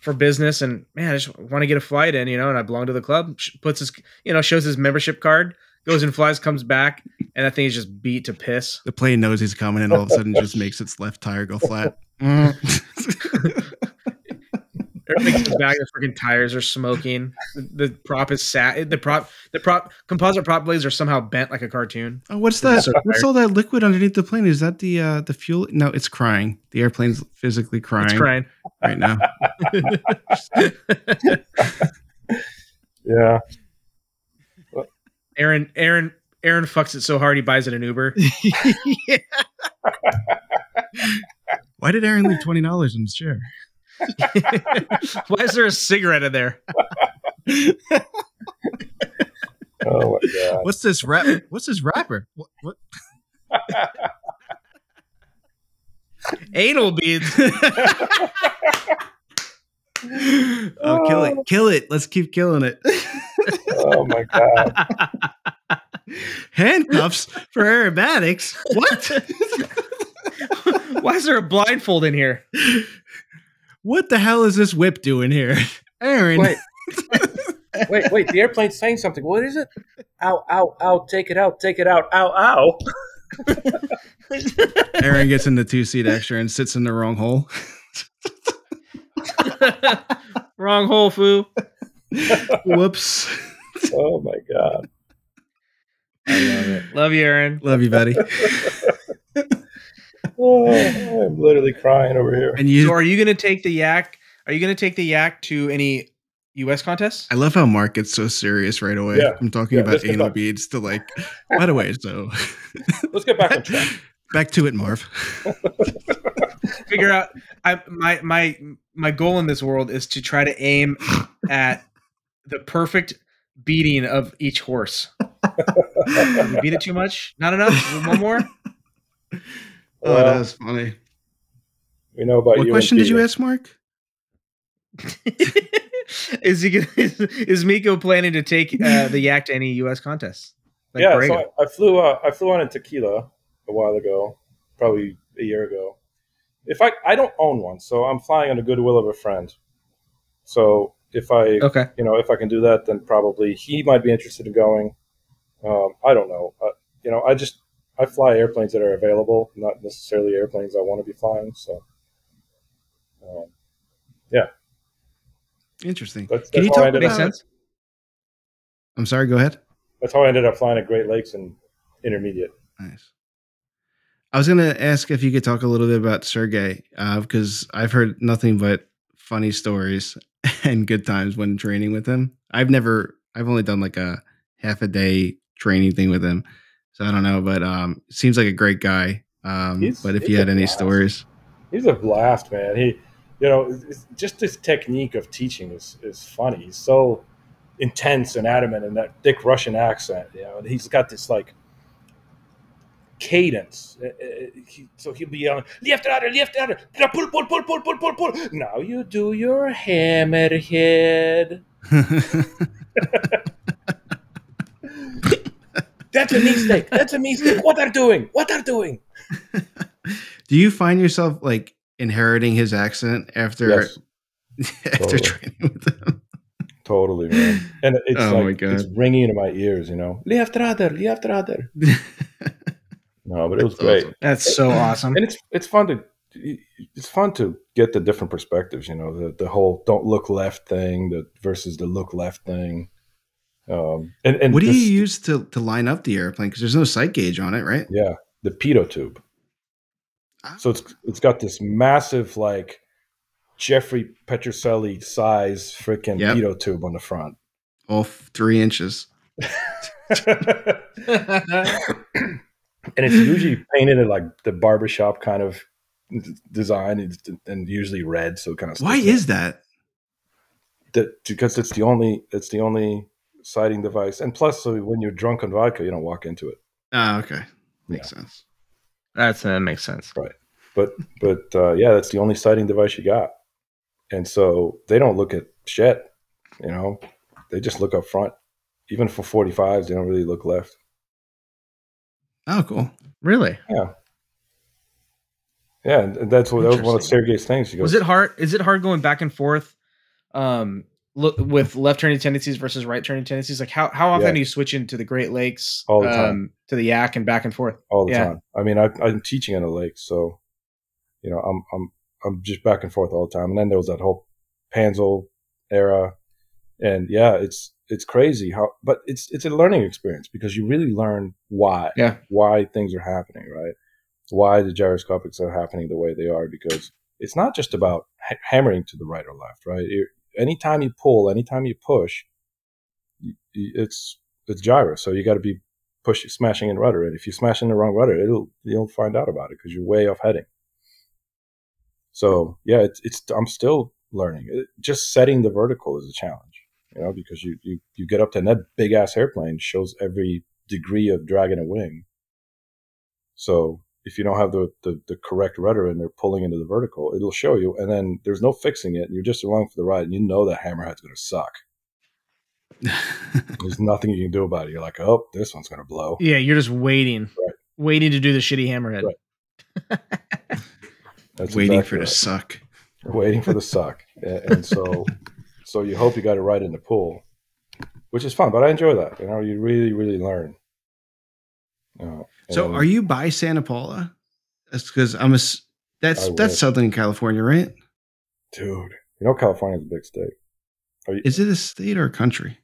for business and man i just want to get a flight in you know and i belong to the club puts his you know shows his membership card goes and flies comes back and that thing is just beat to piss The plane knows he's coming, and all of a sudden just makes its left tire go flat. everything comes back the freaking tires are smoking the, the prop is sat the prop the prop composite prop blades are somehow bent like a cartoon Oh, what's that? So what's all that liquid underneath the plane? Is that the uh the fuel? No, it's crying. The airplane's physically crying, it's crying right now. yeah aaron aaron aaron fucks it so hard he buys it an uber Why did Aaron leave twenty dollars in his chair? why is there a cigarette in there oh my god What's this rap? What's this rapper? What? what? anal beads oh, kill it! Kill it! Let's keep killing it. oh my god Handcuffs for aerobatics. What? Why is there a blindfold in here? What the hell is this whip doing here, Aaron? Wait. wait, wait, the airplane's saying something. What is it? Ow, ow, ow, take it out, take it out, ow, ow. Aaron gets in the two seat extra and sits in the wrong hole. Wrong hole, foo. Whoops. Oh my god. I love it. Love you, Aaron. Love you, buddy. Oh, I'm literally crying over here. And you, So, are you going to take the yak? Are you going to take the yak to any U.S. contests? I love how Mark gets so serious right away. Yeah. I'm talking Yeah, about anal back- beads to like. By the way, so Let's get back on track. back to it, Marv. Figure out. I my my my goal in this world is to try to aim at the perfect beating of each horse. Did we beat it too much? Not enough. One more. Oh, Well, that was funny. we know about What you. What question did you ask, Mark? is he? Gonna, is, is Miko planning to take uh, the yak to any U.S. contests? Like yeah, Borrego? so I, I flew. Uh, I flew on in Tequila a while ago, probably a year ago. If I, I don't own one, so I'm flying on the goodwill of a friend. So if I, okay. you know, if I can do that, then probably he might be interested in going. Um, I don't know. Uh, you know, I just I fly airplanes that are available, not necessarily airplanes I want to be flying. So um, yeah. Interesting. that's, Can that's you talk ended Makes up. about- sense. I'm sorry. Go ahead. That's how I ended up flying at Great Lakes and intermediate. Nice. I was gonna ask if you could talk a little bit about Sergey, uh, because I've heard nothing but funny stories and good times when training with him. I've never, I've only done like a half a day training thing with him, so I don't know. But um, seems like a great guy. Um, but if you had any blast. stories, He's a blast, man. He, you know, it's- just his technique of teaching is is funny. He's so intense and adamant in that thick Russian accent. You know, and he's got this like cadence. Uh, uh, he- So he'll be yelling, left rudder, left rudder, pull, pull, pull, pull, pull, pull, pull. Now you do your hammerhead. That's a mistake. That's a mistake. What they're doing? What they're doing? do you find yourself like inheriting his accent after Yes. after Totally. training with him? Totally, man. And it's Oh like it's ringing in my ears, you know. Left rudder, left rudder. No, but it was That's great, awesome. That's so awesome. and it's it's fun to it's fun to get the different perspectives. You know, the the whole don't look left thing, the versus the look left thing. Um, and and what do this- you use to to line up the airplane? Because there's no sight gauge on it, right? Yeah, the pitot tube. Ah. So it's it's got this massive like Jeffrey Petroselli size freaking Yep. pitot tube on the front. All three inches. and it's usually painted in like the barbershop kind of design and, and usually red so it kind of Why is that? that because it's the only it's the only sighting device and plus so when you're drunk on vodka you don't walk into it Oh, okay. Makes sense. That's that makes sense. Right, but but uh, yeah that's the only sighting device you got and so they don't look at shit you know they just look up front even for 45s they don't really look left Oh, cool. Really? yeah yeah and that's what that was one of. Sergey's things goes Was it hard? Is it hard going back and forth, um, look with left turning tendencies versus right turning tendencies? Like how how often Yeah. do you switch into the Great Lakes, All the time. um, to the Yak and back and forth? all the Yeah. time. I mean, I, I'm teaching on the lake, so you know, I'm I'm I'm just back and forth all the time. And then there was that whole Panzl era, and yeah, it's it's crazy how, but it's it's a learning experience because you really learn why, Yeah. why things are happening, right? Why the gyroscopics are happening the way they are because it's not just about ha- hammering to the right or left, right? Anytime you pull, anytime you push, it's it's gyro, so you got to be pushing, smashing in rudder. And if you smash in the wrong rudder, it'll you'll find out about it because you're way off heading. So yeah, it's it's I'm still learning. It, just setting the vertical is a challenge, you know, because you you you get up to and that big ass airplane shows every degree of dragging a wing. So if you don't have the, the the correct rudder and they're pulling into the vertical, it'll show you, and then there's no fixing it. And you're just along for the ride, and you know that hammerhead's going to suck. There's nothing you can do about it. You're like, oh, this one's going to blow. Yeah, you're just waiting, Right. waiting to do the shitty hammerhead. Right. That's Waiting exactly for the suck. waiting for the suck, and, and so so you hope you got it right in the pool, which is fun. But I enjoy that. You know, you really really learn. Uh, So, and are you by Santa Paula? That's because I'm a. That's that's wish. Southern California, right? dude? You know, California's a big state. Are you, Is it a state or a country?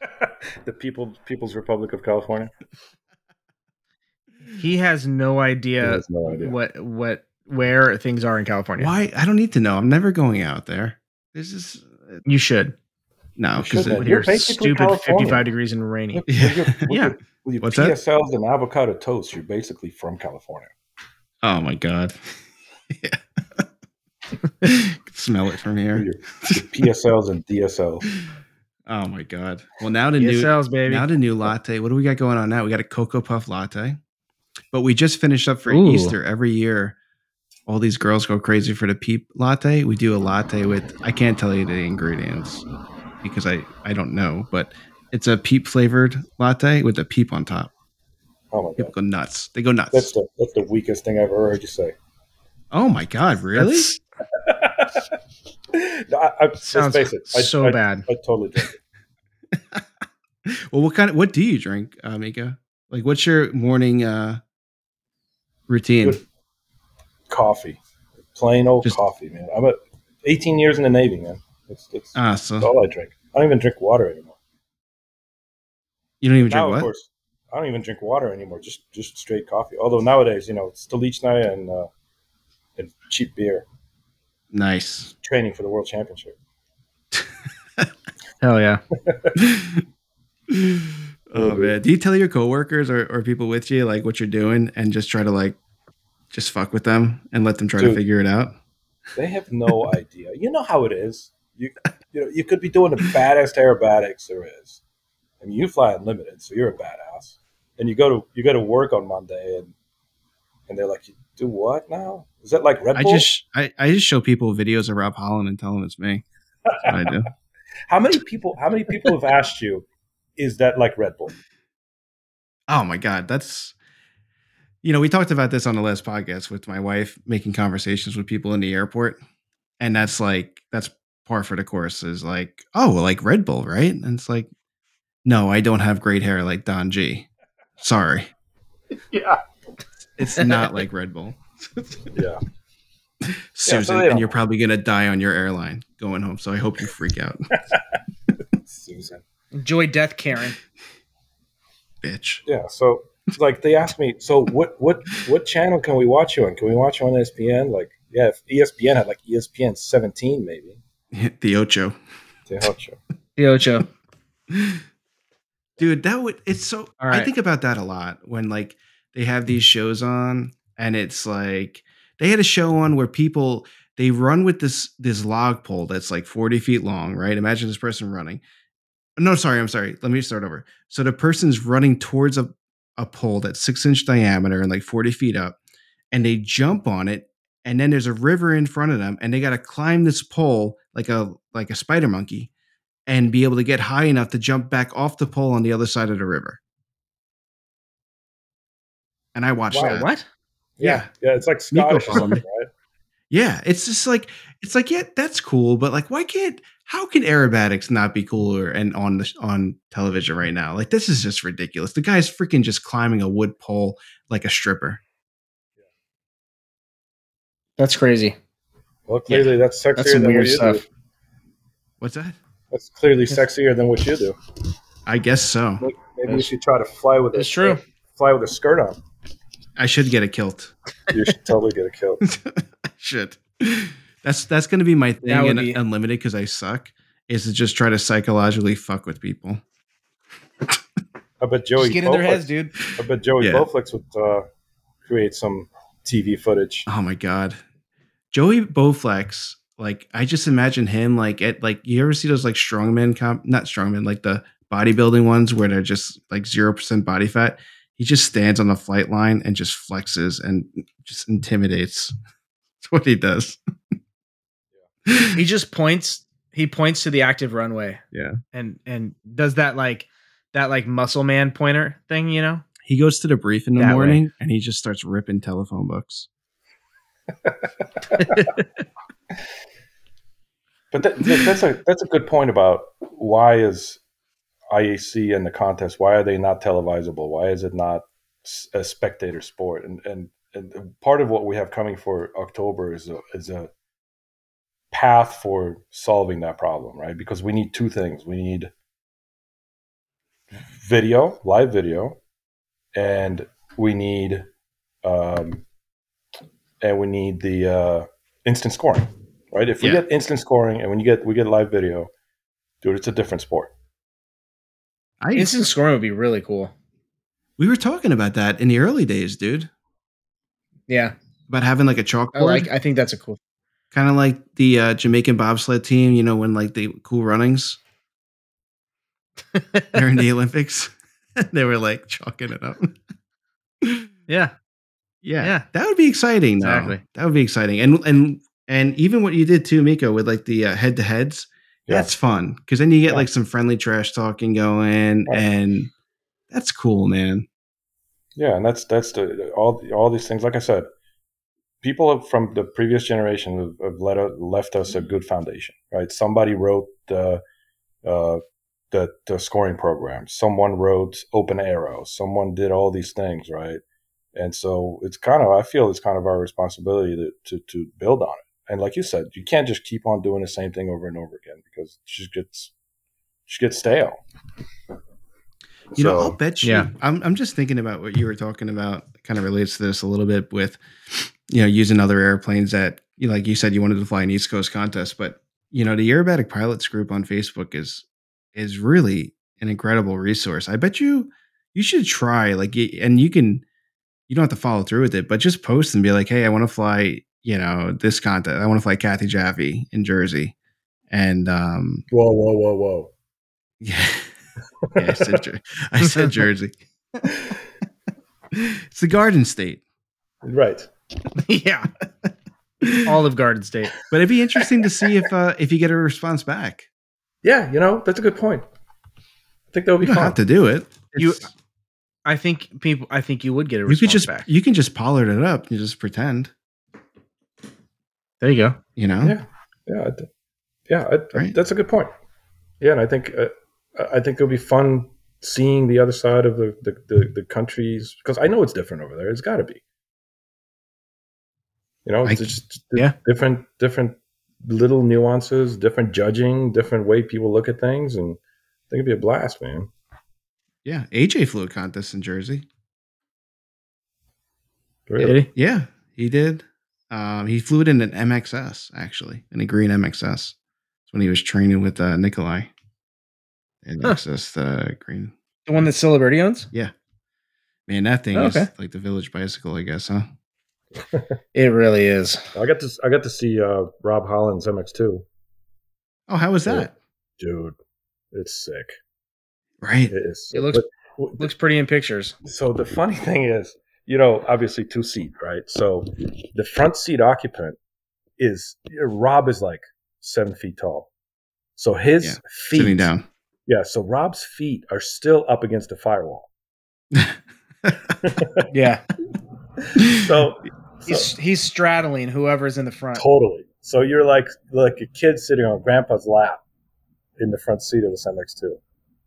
the people People's Republic of California? He has no idea, has no idea. what what where things are in California. Why? I don't need to know. I'm never going out there. This is uh, You should. No because should, man. With You're basically stupid California. 55 degrees and rainy. With, with your, with Yeah. your, with your What's that? PSLs and avocado toast, you're basically from California. oh my god, yeah. Smell it from here. your PSLs and DSLs. Oh my god. Well, now the new baby. now the new latte. What do we got going on now? We got a cocoa puff latte, but we just finished up for Ooh. Easter. Every year, all these girls go crazy for the peep latte. We do a latte with I can't tell you the ingredients because I I don't know, but it's a peep flavored latte with a peep on top. Oh my god, People go nuts. They go nuts. that's the that's the weakest thing I've ever heard you say. oh my god, really? No, I, I, let's sounds face it, I, so I, bad. I totally drink it. Well, what kind of what do you drink, uh, Mika? Like, what's your morning uh, routine? Good. Coffee, plain old Just- coffee, man. I'm at 18 years in the Navy, man. That's, that's, Ah, so all I drink. I don't even drink water anymore. you don't even drink now, what? of course, I don't even drink water anymore. Just just straight coffee. Although nowadays, you know, it's Stolichna and uh, and cheap beer. Nice. Training for the world championship. Hell yeah. oh man, do you tell your coworkers or, or people with you like what you're doing and just try to like just fuck with them and let them try to figure it out? They have no idea. You know how it is. You you know you could be doing the baddest aerobatics there is. I mean, you fly unlimited, so you're a badass. And you go to you go to work on Monday, and and they're like, "You do what now? Is that like Red I Bull? I just I, I just show people videos of Rob Holland and tell them it's me. I do. how many people? How many people have asked you? Is that like Red Bull? Oh my god, that's you know we talked about this on the last podcast with my wife making conversations with people in the airport, and that's like that's par for the course is like oh like Red Bull right, and it's like no I don't have great hair like Don G. Sorry, Yeah, it's not like Red Bull. yeah. Susan, they and you're probably gonna die on your airline going home. So I hope you freak out, Susan. Enjoy death, Karen. bitch. Yeah. So like they asked me, so what what what channel can we watch you on? Can we watch you on ESPN? Like, yeah, if ESPN had like ESPN 17, maybe. The Ocho, The help you. The Ocho. dude. That would it's so. All I think about that a lot when like they have these shows on, and it's like they had a show on where people they run with this this log pole that's like 40 feet long, right? Imagine this person running. No, sorry, I'm sorry. Let me start over. So the person's running towards a, a pole that's six inch diameter and like 40 feet up, and they jump on it, and then there's a river in front of them, and they gotta climb this pole like a like a spider monkey and be able to get high enough to jump back off the pole on the other side of the river. And I watched Wow, that. What? Yeah. Yeah. It's like Nico Scottish, or something, right? Yeah, it's just like it's like yeah, that's cool, but like why can't how can aerobatics not be cooler and on the on television right now? Like this is just ridiculous. The guy's freaking just climbing a wood pole like a stripper. That's crazy. Well, clearly that's sexier That's some than weird what you stuff. do. What's that? That's clearly sexier than what you do. I guess so. Maybe you should try to fly with It's a true. Fly with a skirt on. I should get a kilt. You should totally get a kilt. I should. That's that's gonna be my thing would in be- unlimited because I suck. Is to just try to psychologically fuck with people. I bet Joey. Just get in their heads, dude. I bet Joey Yeah. Bowflex would uh, create some TV footage. Oh my god, Joey Bowflex. Like I just imagine him like at like you ever see those like strongman comp not strongman like the bodybuilding ones where they're just like zero percent body fat. He just stands on the flight line and just flexes and just intimidates. That's what he does. He just points. He points to the active runway. Yeah. And and does that like that like muscle man pointer thing, you know? He goes to the brief in the That way. morning and he just starts ripping telephone books. But that, that- that's a that's a good point about why is IAC and the contest why are they not televisable? Why is it not a spectator sport? And and, and part of what we have coming for October is a is a path for solving that problem, right? Because we need two things: we need video, live video, and we need um, and we need the uh, instant scoring, right? If we Yeah. get instant scoring and when you get we get live video, dude, it's a different sport. I, Instant scoring would be really cool. we were talking about that in the early days, dude. Yeah, About having like a chalkboard, I like. I think that's a cool. kind of like the uh, Jamaican bobsled team. You know, when like the cool runnings during the Olympics, they were like chalking it up. Yeah, Yeah, Yeah. that would be exciting. though. Exactly. that would be exciting. And and and even what you did too, Miko, with like the head to heads, Yeah. that's fun because then you get Yeah. like some friendly trash talking going, Right. and that's cool, man. Yeah, and that's that's the all all these things. Like I said, people from the previous generation have, have let us, left us a good foundation, right? Somebody wrote the uh, the the scoring program. Someone wrote OpenAero. Someone did all these things, right? And so it's kind of I feel it's kind of our responsibility to to, to build on it. And like you said, you can't just keep on doing the same thing over and over again because it just gets she gets stale. You know, I'll bet you. Yeah. I'm I'm just thinking about what you were talking about. Kind of relates to this a little bit with, you know, using other airplanes that, you know, like you said, you wanted to fly an East Coast contest, but you know, the Aerobatic Pilots group on Facebook is is really an incredible resource. I bet you you should try like, and you can you don't have to follow through with it, but just post and be like, hey, I want to fly, you know, this contest. I want to fly Kathy Jaffe in Jersey, and um, Whoa, whoa, whoa, whoa! yeah. yeah, I said, Jer- I said Jersey. it's the Garden State, Right. yeah. Olive Garden State. but it'd be interesting to see if uh, if you get a response back. Yeah, you know that's a good point. I think that would You be don't fun. have to do it. You- It's- I think people. I think you would get a you response could just back. you can just pollard it up. You just pretend, there you go. you know. Yeah. yeah, I th- yeah, I, Right. that's a good point. Yeah, and I think uh, I think it'll be fun seeing the other side of the the, the, the countries because I know it's different over there. It's got to be. You know, it's I- just yeah. different different little nuances, different judging, different way people look at things, and I think it'd be a blast, man. Yeah, AJ flew a contest in Jersey. Really? Did? Yeah, he did. Um, he flew it in an MXS actually, in a green MXS. That's when he was training with uh, Nikolai. And Huh. MXS, the green. The one that Celebrity owns. Yeah, man, that thing Oh, is like the village bicycle, I guess, huh? It really is. I got to I got to see uh, Rob Holland's MX2. Oh, how was Yeah. that? Dude, it's sick. Right. It is. It looks- But- Looks pretty in pictures. So the funny thing is, you know, obviously two seat, right? So the front seat occupant is Rob is like seven feet tall. So his Yeah, feet, Sitting down. yeah. So Rob's feet are still up against the firewall. Yeah. So, He's so he's straddling whoever's in the front. totally. So you're like like a kid sitting on grandpa's lap in the front seat of this MX2.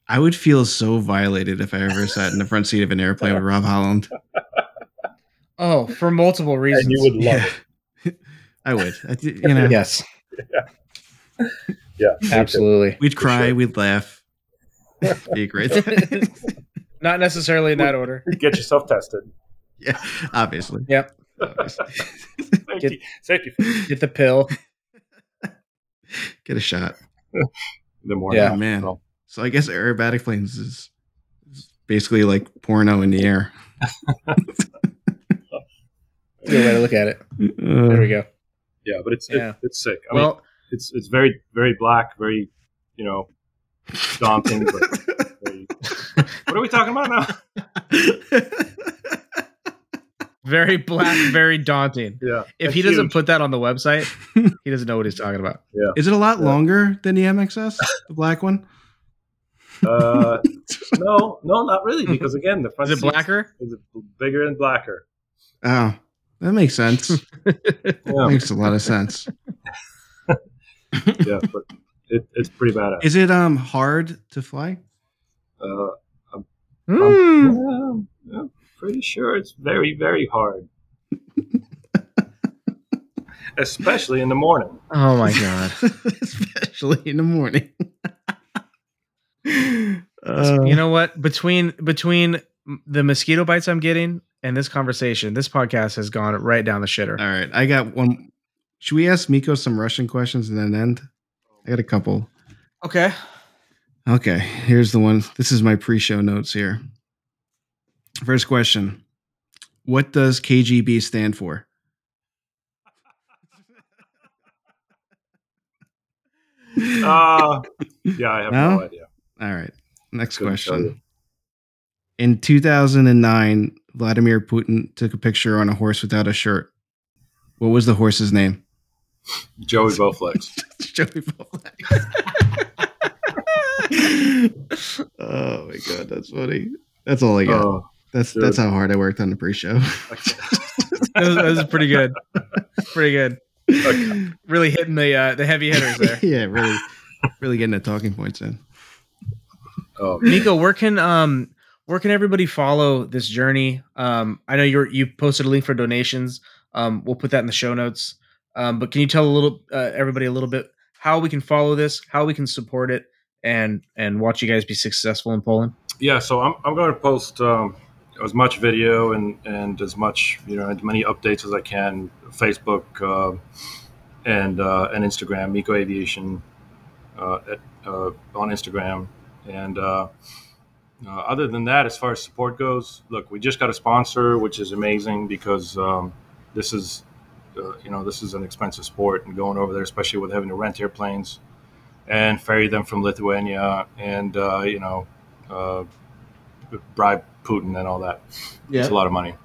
I would feel so violated if I ever sat in the front seat of an airplane with Rob Holland. Oh, for multiple reasons. And you would love it. I would. I, you know, Yes, Yeah, absolutely. we'd cry, sure. we'd laugh. Be great. Not necessarily in that order. Get yourself tested. yeah, obviously. Yep. Obviously. Safety, safety Get the pill. Get a shot. the morning. Yeah. Oh, man. So- So I guess aerobatic planes is, is basically like porno in the air. Good way to look at it. Uh, There we go. Yeah, but it's Yeah. it, it's sick. I mean, Well, it's it's very very black, very you know daunting. but very, what are we talking about now? very black, very daunting. Yeah, If he That's doesn't huge. put that on the website, he doesn't know what he's talking about. Yeah. Is it a lot Yeah. longer than the MXS, the black one? Uh, no, no, not really, because again, the front Is it blacker? is bigger and blacker. Oh, That makes sense. Yeah, makes a lot of sense. yeah, but it, it's pretty badass. Is it um hard to fly? Uh, Hmm. yeah, I'm pretty sure it's very, very hard. Especially in the morning. Oh my god. Especially in the morning. Uh, you know what? Between between the mosquito bites I'm getting and this conversation, this podcast has gone right down the shitter. all right, I got one. Should we ask Miko some Russian questions and then end? I got a couple. Okay. Okay, here's the one. This is my pre-show notes here. First question: What does KGB stand for? Uh, yeah, I have no, No? idea. All right. Next Couldn't question. you. In 2009, Vladimir Putin took a picture on a horse without a shirt. What was the horse's name? Joey Bowflex. Joey Bowflex. oh my god, that's funny. That's all I got. Oh, that's dude. that's how hard I worked on the pre-show. That was, that was pretty good. Pretty good. okay. Really hitting the uh, the heavy hitters there. yeah, really, really getting the talking points in. Oh, Nico, where can um where can everybody follow this journey? Um, I know you're you posted a link for donations. Um, we'll put that in the show notes. Um, but can you tell a little uh, everybody a little bit how we can follow this, how we can support it, and and watch you guys be successful in Poland? yeah. So I'm, I'm going to post um, as much video and, and as much you know as many updates as I can. Facebook uh, and uh, and Instagram, Miko Aviation uh, at, uh, on Instagram. And uh, uh, other than that, as far as support goes, look, we just got a sponsor, which is amazing because um, this is uh, you know this is an expensive sport, and going over there, especially with having to rent airplanes and ferry them from Lithuania, and uh, you know. Uh, bribe Putin and all that. Yeah. It's a lot of money.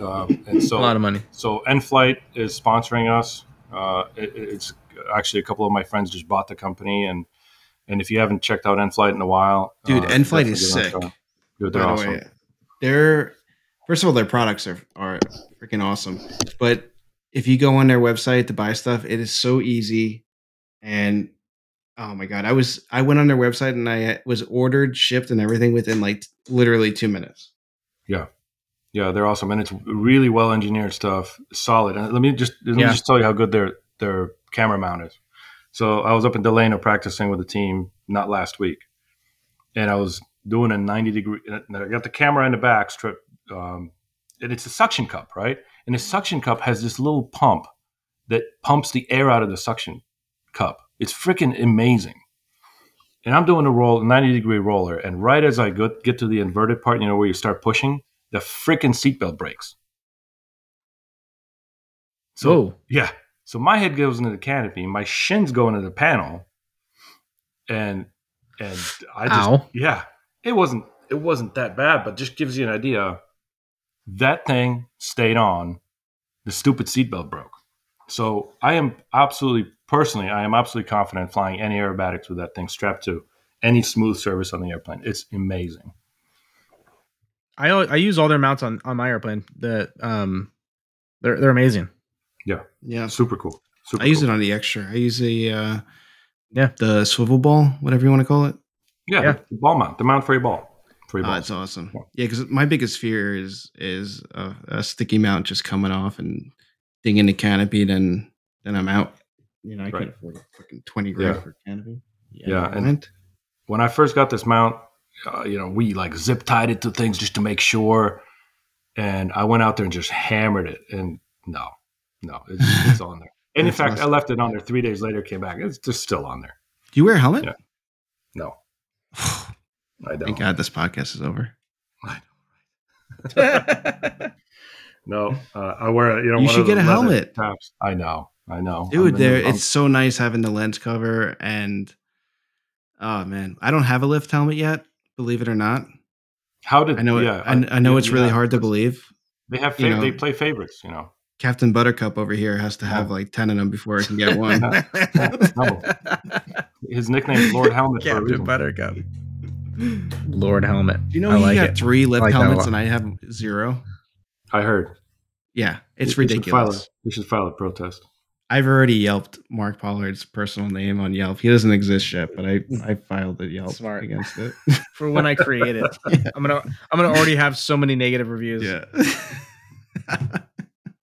Um, and so, a lot of money. so NFlight is sponsoring us. Uh, it, it's actually a couple of my friends just bought the company, and and if you haven't checked out NFlight in a while, Dude, uh, NFlight is give them a sick. Dude, they're awesome. way, they're first of all, their products are are freaking awesome. But if you go on their website to buy stuff, it is so easy. And oh my god, I was I went on their website and I was ordered, shipped, and everything within like literally two minutes. Yeah. Yeah, they're awesome, and it's really well engineered stuff, solid. And let me just let me Yeah. just tell you how good their their camera mount is. So I was up in Delano practicing with the team not last week, and I was doing a ninety degree. And I got the camera in the back strip, um, and it's a suction cup, right? And the suction cup has this little pump that pumps the air out of the suction cup. It's freaking amazing. And I'm doing a roll, 90 degree roller, and right as I go, get to the inverted part, you know, where you start pushing, the freaking seatbelt breaks. So Whoa. yeah, so my head goes into the canopy, my shins go into the panel, and and I just Ow. yeah, it wasn't it wasn't that bad, but just gives you an idea. That thing stayed on. The stupid seatbelt broke. So I am absolutely personally, I am absolutely confident flying any aerobatics with that thing strapped to any smooth surface on the airplane. It's amazing. I I use all their mounts on on my airplane. The um, they're they're amazing. Yeah. Yeah. Super cool. Super I use cool. it on the extra. I use the uh Yeah. the swivel ball, whatever you want to call it. Yeah, Yeah. The ball mount, the mount for your ball. For your Oh, ball. it's awesome. Yeah. Yeah, because my biggest fear is is a, a sticky mount just coming off and dinging the canopy, then then I'm out. You know, I Right. can't afford fucking twenty grand Yeah. for canopy. Yeah, never and- mind. when I first got this mount, uh, you know, we like zip tied it to things just to make sure. And I went out there and just hammered it. And no, no, it's, it's on there. And in fact, I left it on there three days later, came back. It's just still on there. do you wear a helmet? Yeah. No, I don't. Thank God this podcast is over. No, uh, I wear you know. You should get a helmet. Caps. I know, I know, Dude, there I'm- it's so nice having the lens cover and oh man, I don't have a lift helmet yet, believe it or not. how did I know it, Yeah, I, I know yeah, it's really yeah, hard to believe. They have you know. they play favorites, you know. Captain Buttercup over here has to have like 10 of them before I can get one. No. His nickname is Lord Helmet for a Captain. Buttercup. Lord Helmet. Do you know I he like got it. three lift like helmets and I have zero? I heard. Yeah, it's We should file ridiculous. a- We should file a protest. I've already yelped Mark Pollard's personal name on Yelp. He doesn't exist yet, but I I filed a Yelp Smart. against it. For when I create it, I'm gonna I'm gonna already have so many negative reviews. yeah.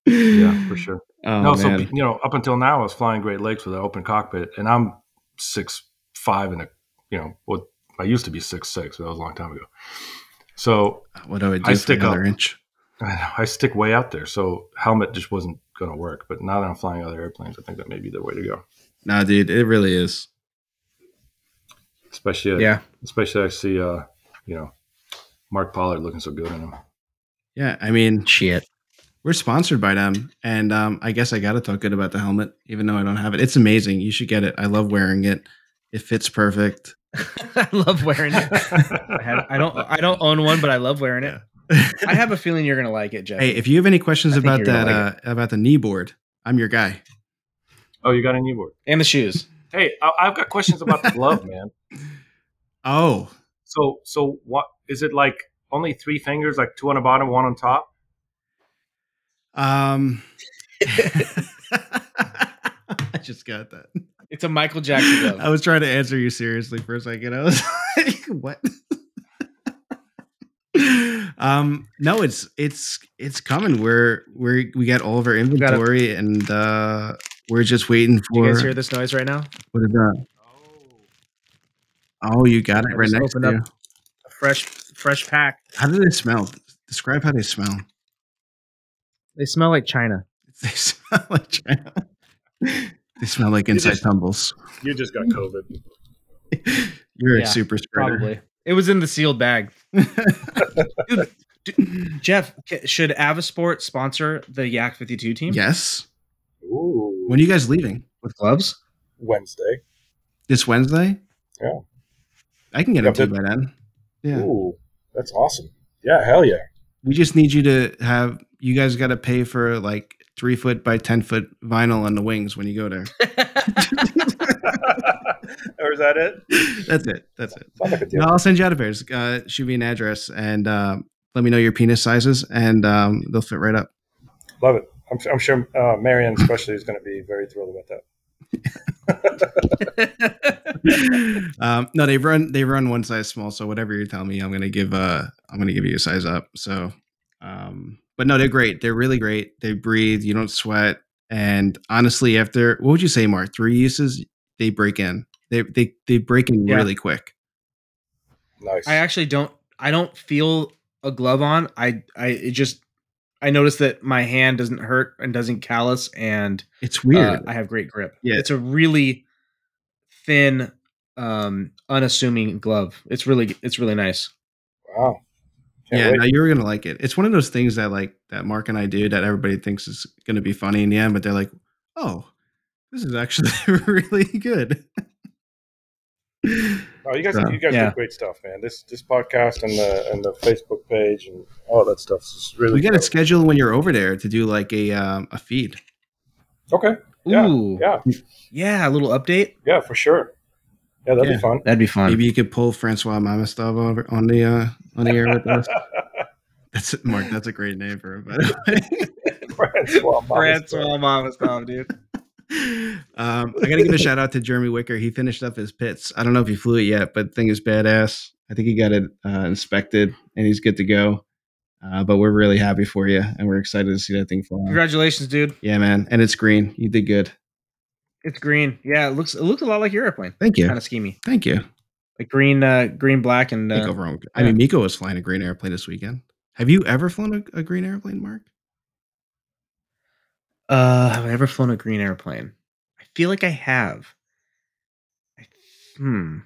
Yeah, for sure. Oh, no, so you know, up until now, I was flying Great Lakes with an open cockpit, and I'm six five and a, you know, what I used to be six six, but that was a long time ago. So what do I do I stick another up. inch? I I stick way out there, so helmet just wasn't going to work. But now that I'm flying other airplanes, I think that may be the way to go. Nah, dude, it really is. Especially, Yeah. especially I see, uh, you know, Mark Pollard looking so good in them. Yeah, I mean, Shit. We're sponsored by them, and um, I guess I got to talk good about the helmet, even though I don't have it. It's amazing. You should get it. I love wearing it. It fits perfect. I love wearing it. I, have, I don't I don't own one, but I love wearing it. I have a feeling you're gonna like it, Jeff. hey, if you have any questions I about you're gonna that uh, about the knee board, I'm your guy. oh, you got a knee board. and the shoes. Hey, I've got questions about the glove, man. Oh, So, so what is it like? Only three fingers, like two on the bottom, one on top. Um, I just got that. It's a Michael Jackson glove. I was trying to answer you seriously for a second. I was like, "What?" um, no, it's it's it's coming. We're we're we got all of our got it. inventory, and uh we're just waiting Do you guys hear this noise right now? what is that? Oh, oh you got it right just next to opened you. up- A fresh fresh pack. How do they smell? Describe how they smell. They smell like China. They smell like China. They smell like inside just- tumbles. You just got COVID. You're Yeah, a super spreader. Probably. It was in the sealed bag. Dude, Jeff, should Avasport sponsor the Yak 52 team? yes. Ooh, When are you guys leaving? With gloves? Wednesday. This Wednesday? Yeah. I can get Yeah, up to but- by then. Yeah. Ooh, that's awesome. Yeah, hell yeah. We just need you to have you guys got to pay for like three foot by ten foot vinyl on the wings when you go there. or is that it? That's it. That's it. Like. No, I'll send you out of pairs. Uh, shoot me an address and uh, let me know your penis sizes, and um, they'll fit right up. Love it. I'm, I'm sure uh, Marion especially is going to be very thrilled about that. um, no, they run they run one size small. So whatever you tell me, I'm gonna give uh I'm gonna give you a size up. So, um, but no, they're great. They're really great. They breathe. You don't sweat. And honestly, after what would you say, Mark? Three uses, they break in. They they they break in Yeah. really quick. Nice. I actually don't I don't feel a glove on. I I it just I noticed that my hand doesn't hurt and doesn't callus and It's uh, weird. I have great grip. Yeah. It's a really thin um unassuming glove. It's really it's really nice. wow. Can't yeah, wait. no, you're gonna like it. It's one of those things that like that Mark and I do that everybody thinks is gonna be funny in the end, but they're like, oh, this is actually really good. Oh, you guys, So, you guys yeah. do great stuff, man. This this podcast and the and the Facebook page and all that stuff is really. we got to schedule when you're over there to do like a um, a feed. Okay. Yeah. Ooh. Yeah. Yeah, a little update. Yeah, for sure. Yeah, that'd Yeah. be fun. That'd be fun. Maybe you could pull Francois Mamastov over on the uh, on the air with us. That's Mark. That's a great name for him. By the way. Francois Mamas. Francois Mamastov, dude. Um, I got to give a shout out to Jeremy Wicker. He finished up his Pitts. I don't know if he flew it yet, but the thing is badass. I think he got it uh, inspected and he's good to go. Uh, but we're really happy for you and we're excited to see that thing fly. Congratulations, dude. Yeah, man. And it's green. You did good. It's green. Yeah, it looks it looks a lot like your airplane. Thank you. Kind of schemy. Thank you. Like green, uh, green, black, and uh, go wrong. I mean, Miko was flying a green airplane this weekend. Have you ever flown a, a green airplane, Mark? Uh, have I ever flown a green airplane? I feel like I have. I, hmm.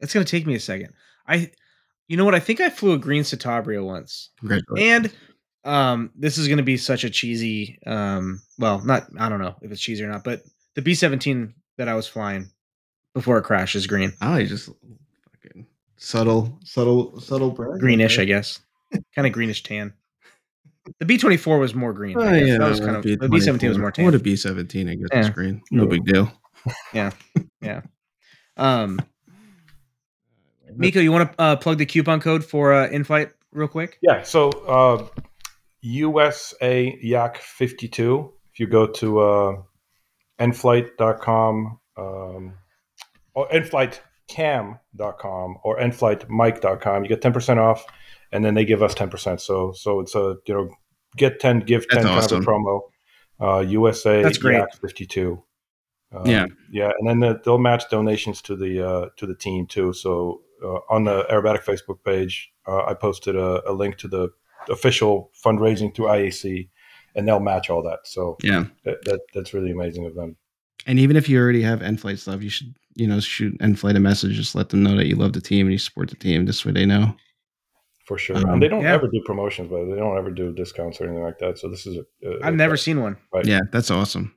It's gonna take me a second. I, you know what? I think I flew a green Citabria once, and um, this is gonna be such a cheesy. Um, well, not I don't know if it's cheesy or not, but the B seventeen that I was flying before it crashes green, Oh, you just fucking subtle, subtle, subtle greenish, I guess, kind of greenish tan. The B twenty four was more green. Oh, yeah, that was kind of the B seventeen was more tan. What a B seventeen, I guess it's Yeah. green. No big deal. Yeah, yeah. Um, Miko, you want to uh, plug the coupon code for uh, NFlight real quick? Yeah. So uh, USA Yak 52. If you go to uh, nflight.com um, or nflightcam.com or nflightmike.com, you get 10% off and then they give us 10%. So so it's a, you know, get 10, give 10 That's kind awesome. of a promo. Uh, USA That's great. Yak 52. Um, Yeah. yeah, and then the, they'll match donations to the uh, to the team too. So uh, on the aerobatic Facebook page, uh, I posted a, a link to the official fundraising through IAC, and they'll match all that. So Yeah. that, that that's really amazing of them. And even if you already have NFlight stuff, you should, you know, shoot NFlight a message. Just let them know that you love the team and you support the team. This way they know. For sure, Um, and they don't yeah. ever do promotions, but they don't ever do discounts or anything like that. So this is a, a I've never seen one. Right. Yeah, that's awesome.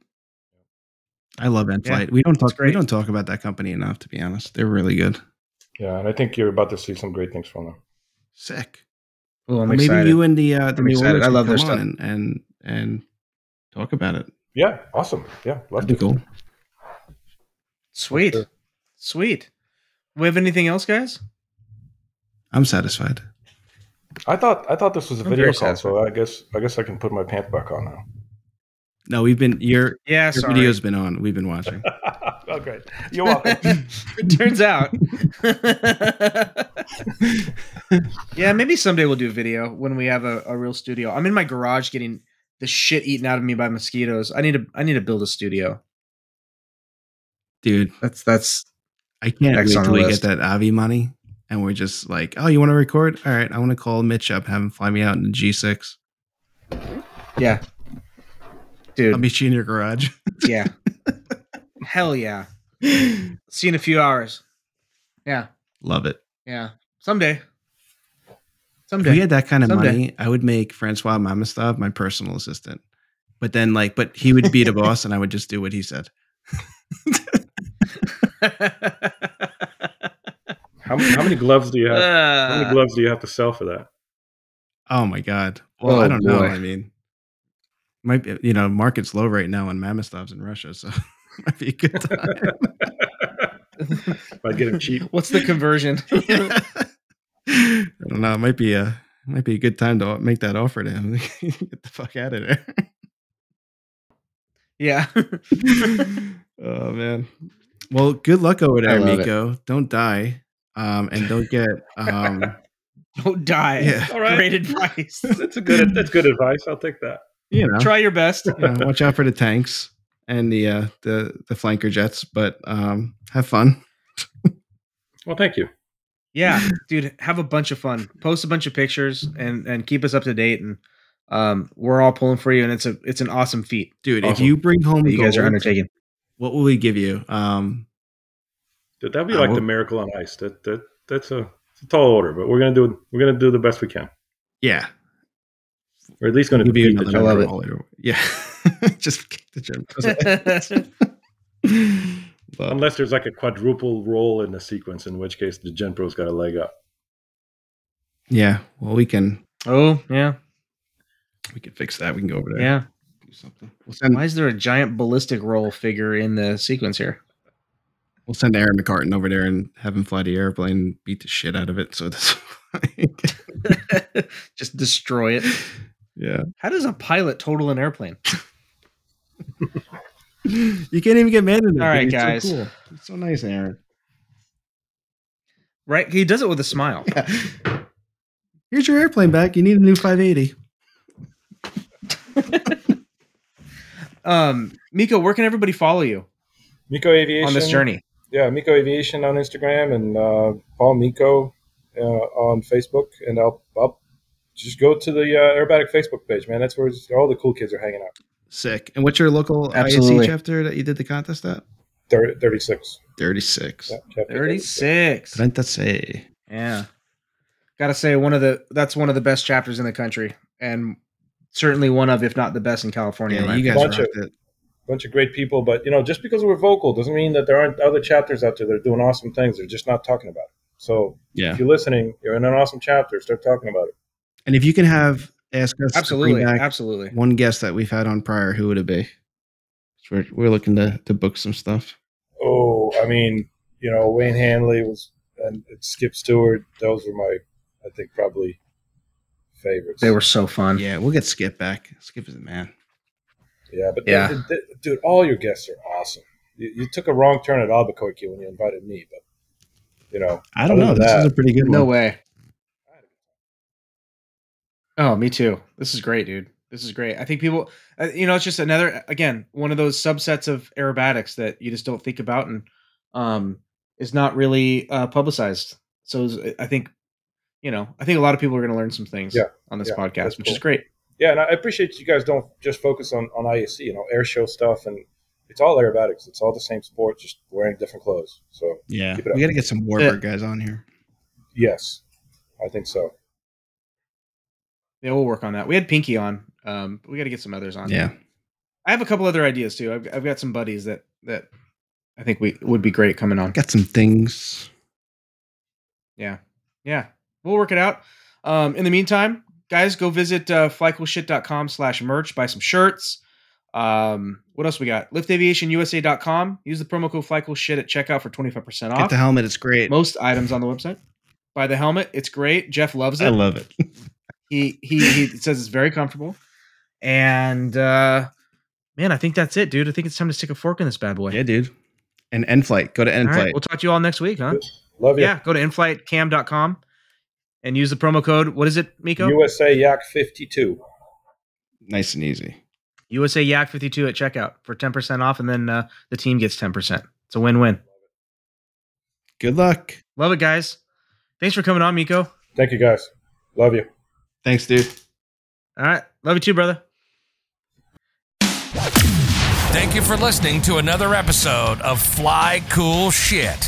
I love N Yeah, Flight. we don't that's talk. We don't talk about that company enough, to be honest. They're really good. Yeah, and I think you're about to see some great things from them. Sick. Oh, I'm Well, maybe excited. you and the uh, the I'm new excited. owners I love their come stuff. and, and and talk about it. Yeah, awesome. Yeah, love That'd be cool. Sweet, Sure. sweet. We have anything else, guys? I'm satisfied. I thought I thought this was a I'm video call, so I guess I guess I can put my pants back on now. No, we've been your Yeah, your sorry. video's been on. We've been watching. oh, great. You're welcome. it turns out. yeah, maybe someday we'll do a video when we have a, a real studio. I'm in my garage getting the shit eaten out of me by mosquitoes. I need to I need to build a studio. Dude, That's that's I can't Next wait till we list. get that Avi money and we're just like, oh, you want to record? All right, I want to call Mitch up, have him fly me out in the G6. yeah. Dude. I'll meet you in your garage. yeah. Hell yeah. See you in a few hours. Yeah. Love it. Yeah. Someday. Someday. If we had that kind of Someday. money, I would make Francois Mamastov my personal assistant. But then, like, but he would be the boss, and I would just do what he said. How, how many gloves do you have? How many Uh, gloves do you have to sell for that? Oh my god. Well, Oh, I don't know. I mean, might be, you know, market's low right now on Mamastov's in Russia, so might be a good time. By getting cheap. What's the conversion? I don't know. It might be a might be a good time to make that offer to him. Get the fuck out of there. yeah. oh man. Well, good luck over there, love it. Miko. Don't die. Um, and don't get um Don't die. Yeah. All right. Great advice. That's a good. That's good advice. I'll take that. you know, Try your best. you know, watch out for the tanks and the uh the the flanker jets, but um have fun. Well, thank you. Yeah, dude, have a bunch of fun. Post a bunch of pictures and and keep us up to date. And um, we're all pulling for you, and it's a it's an awesome feat Dude, if you bring home that you guys are undertaking. what will we give you? Um That would be like well- the miracle on ice. That that that's a, it's a tall order, but we're gonna do we're gonna do the best we can. yeah. We're at least gonna Give you the another I love it. roller. Yeah. Just kick the gym. But- Unless there's like a quadruple roll in the sequence, in which case the Gen Pro's got a leg up. yeah. Well, we can oh yeah, we can fix that. We can go over there. yeah. Do something. We'll send Why is there a giant ballistic roll figure in the sequence here? We'll send Aaron McCartan over there and have him fly the airplane and beat the shit out of it. So that's Just destroy it. yeah. How does a pilot total an airplane? You can't even get mad at it. All right. It's guys. So cool. It's so nice, Aaron. Right? He does it with a smile. Here's your airplane back. You need a new 580. Um, Miko, where can everybody follow you Miko Aviation on this journey? Yeah, Miko Aviation on Instagram and uh, Paul Miko uh, on Facebook, and I'll, I'll just go to the uh, Aerobatic Facebook page, man. That's where all the cool kids are hanging out. Sick. And what's your local Absolutely. IAC chapter that you did the contest at? Thir- Thirty-six. 36. Yeah, chapter 36. Trentase. Yeah. Gotta say, one of the that's one of the best chapters in the country, and certainly one of, if not the best in California. Yeah, you guys opinion. Bunch rocked of- it. Bunch of great people, but you know, just because we're vocal doesn't mean that there aren't other chapters out there that are doing awesome things. They're just not talking about it. So Yeah. if you're listening, you're in an awesome chapter. Start talking about it. And if you can have ask us to absolutely, bring back absolutely. one guest that we've had on prior, who would it be? We're, we're looking to, to book some stuff. Oh, I mean, you know, Wayne Handley was and Skip Stewart. Those were my, I think, probably favorites. They were so fun. Yeah, we'll get Skip back. Skip is the man. Yeah, but Yeah. th- th- dude, all your guests are awesome. You, you took a wrong turn at Albuquerque when you invited me, but you know, I don't know. than This is a pretty good No one. way. Oh, me too. This is great, dude. This is great. I think people, uh, you know, it's just another again one of those subsets of aerobatics that you just don't think about and um is not really uh, publicized. So is- I think, you know, I think a lot of people are going to learn some things Yeah. on this Yeah, podcast, that's which is great. Yeah, and I appreciate you guys don't just focus on on IAC, you know, air show stuff, and it's all aerobatics. It's all the same sport, just wearing different clothes. So Yeah, Keep it up. we got to get some Warbird guys on here. yes, I think so. Yeah, we'll work on that. We had Pinky on. Um, but we got to get some others on. Yeah, I have a couple other ideas too. I've, I've got some buddies that that I think we would be great coming on. got some things. Yeah. Yeah. We'll work it out. Um, in the meantime, guys, go visit uh, flycoolshit.com slash merch, buy some shirts. Um, what else we got? Liftaviationusa.com. Use the promo code flycoolshit at checkout for 25% off. Get the helmet. It's great. Most items on the website. Buy the helmet. It's great. Jeff loves it. I love it. he, he, he says it's very comfortable. And, uh, man, I think that's it, dude. I think it's time to stick a fork in this bad boy. yeah, dude. And NFlight. Go to NFlight. right. We'll talk to you all next week, huh? Love you. Yeah. Go to nflightcam.com and use the promo code. What is it, Miko? USA Yak fifty two. nice and easy. USA Yak 52 at checkout for 10% off, and then uh, the team gets 10%. It's a win win. Good luck. Love it, guys. Thanks for coming on, Miko. Thank you guys. Love you. Thanks, dude. All right. Love you too, brother. Thank you for listening to another episode of Fly Cool Shit.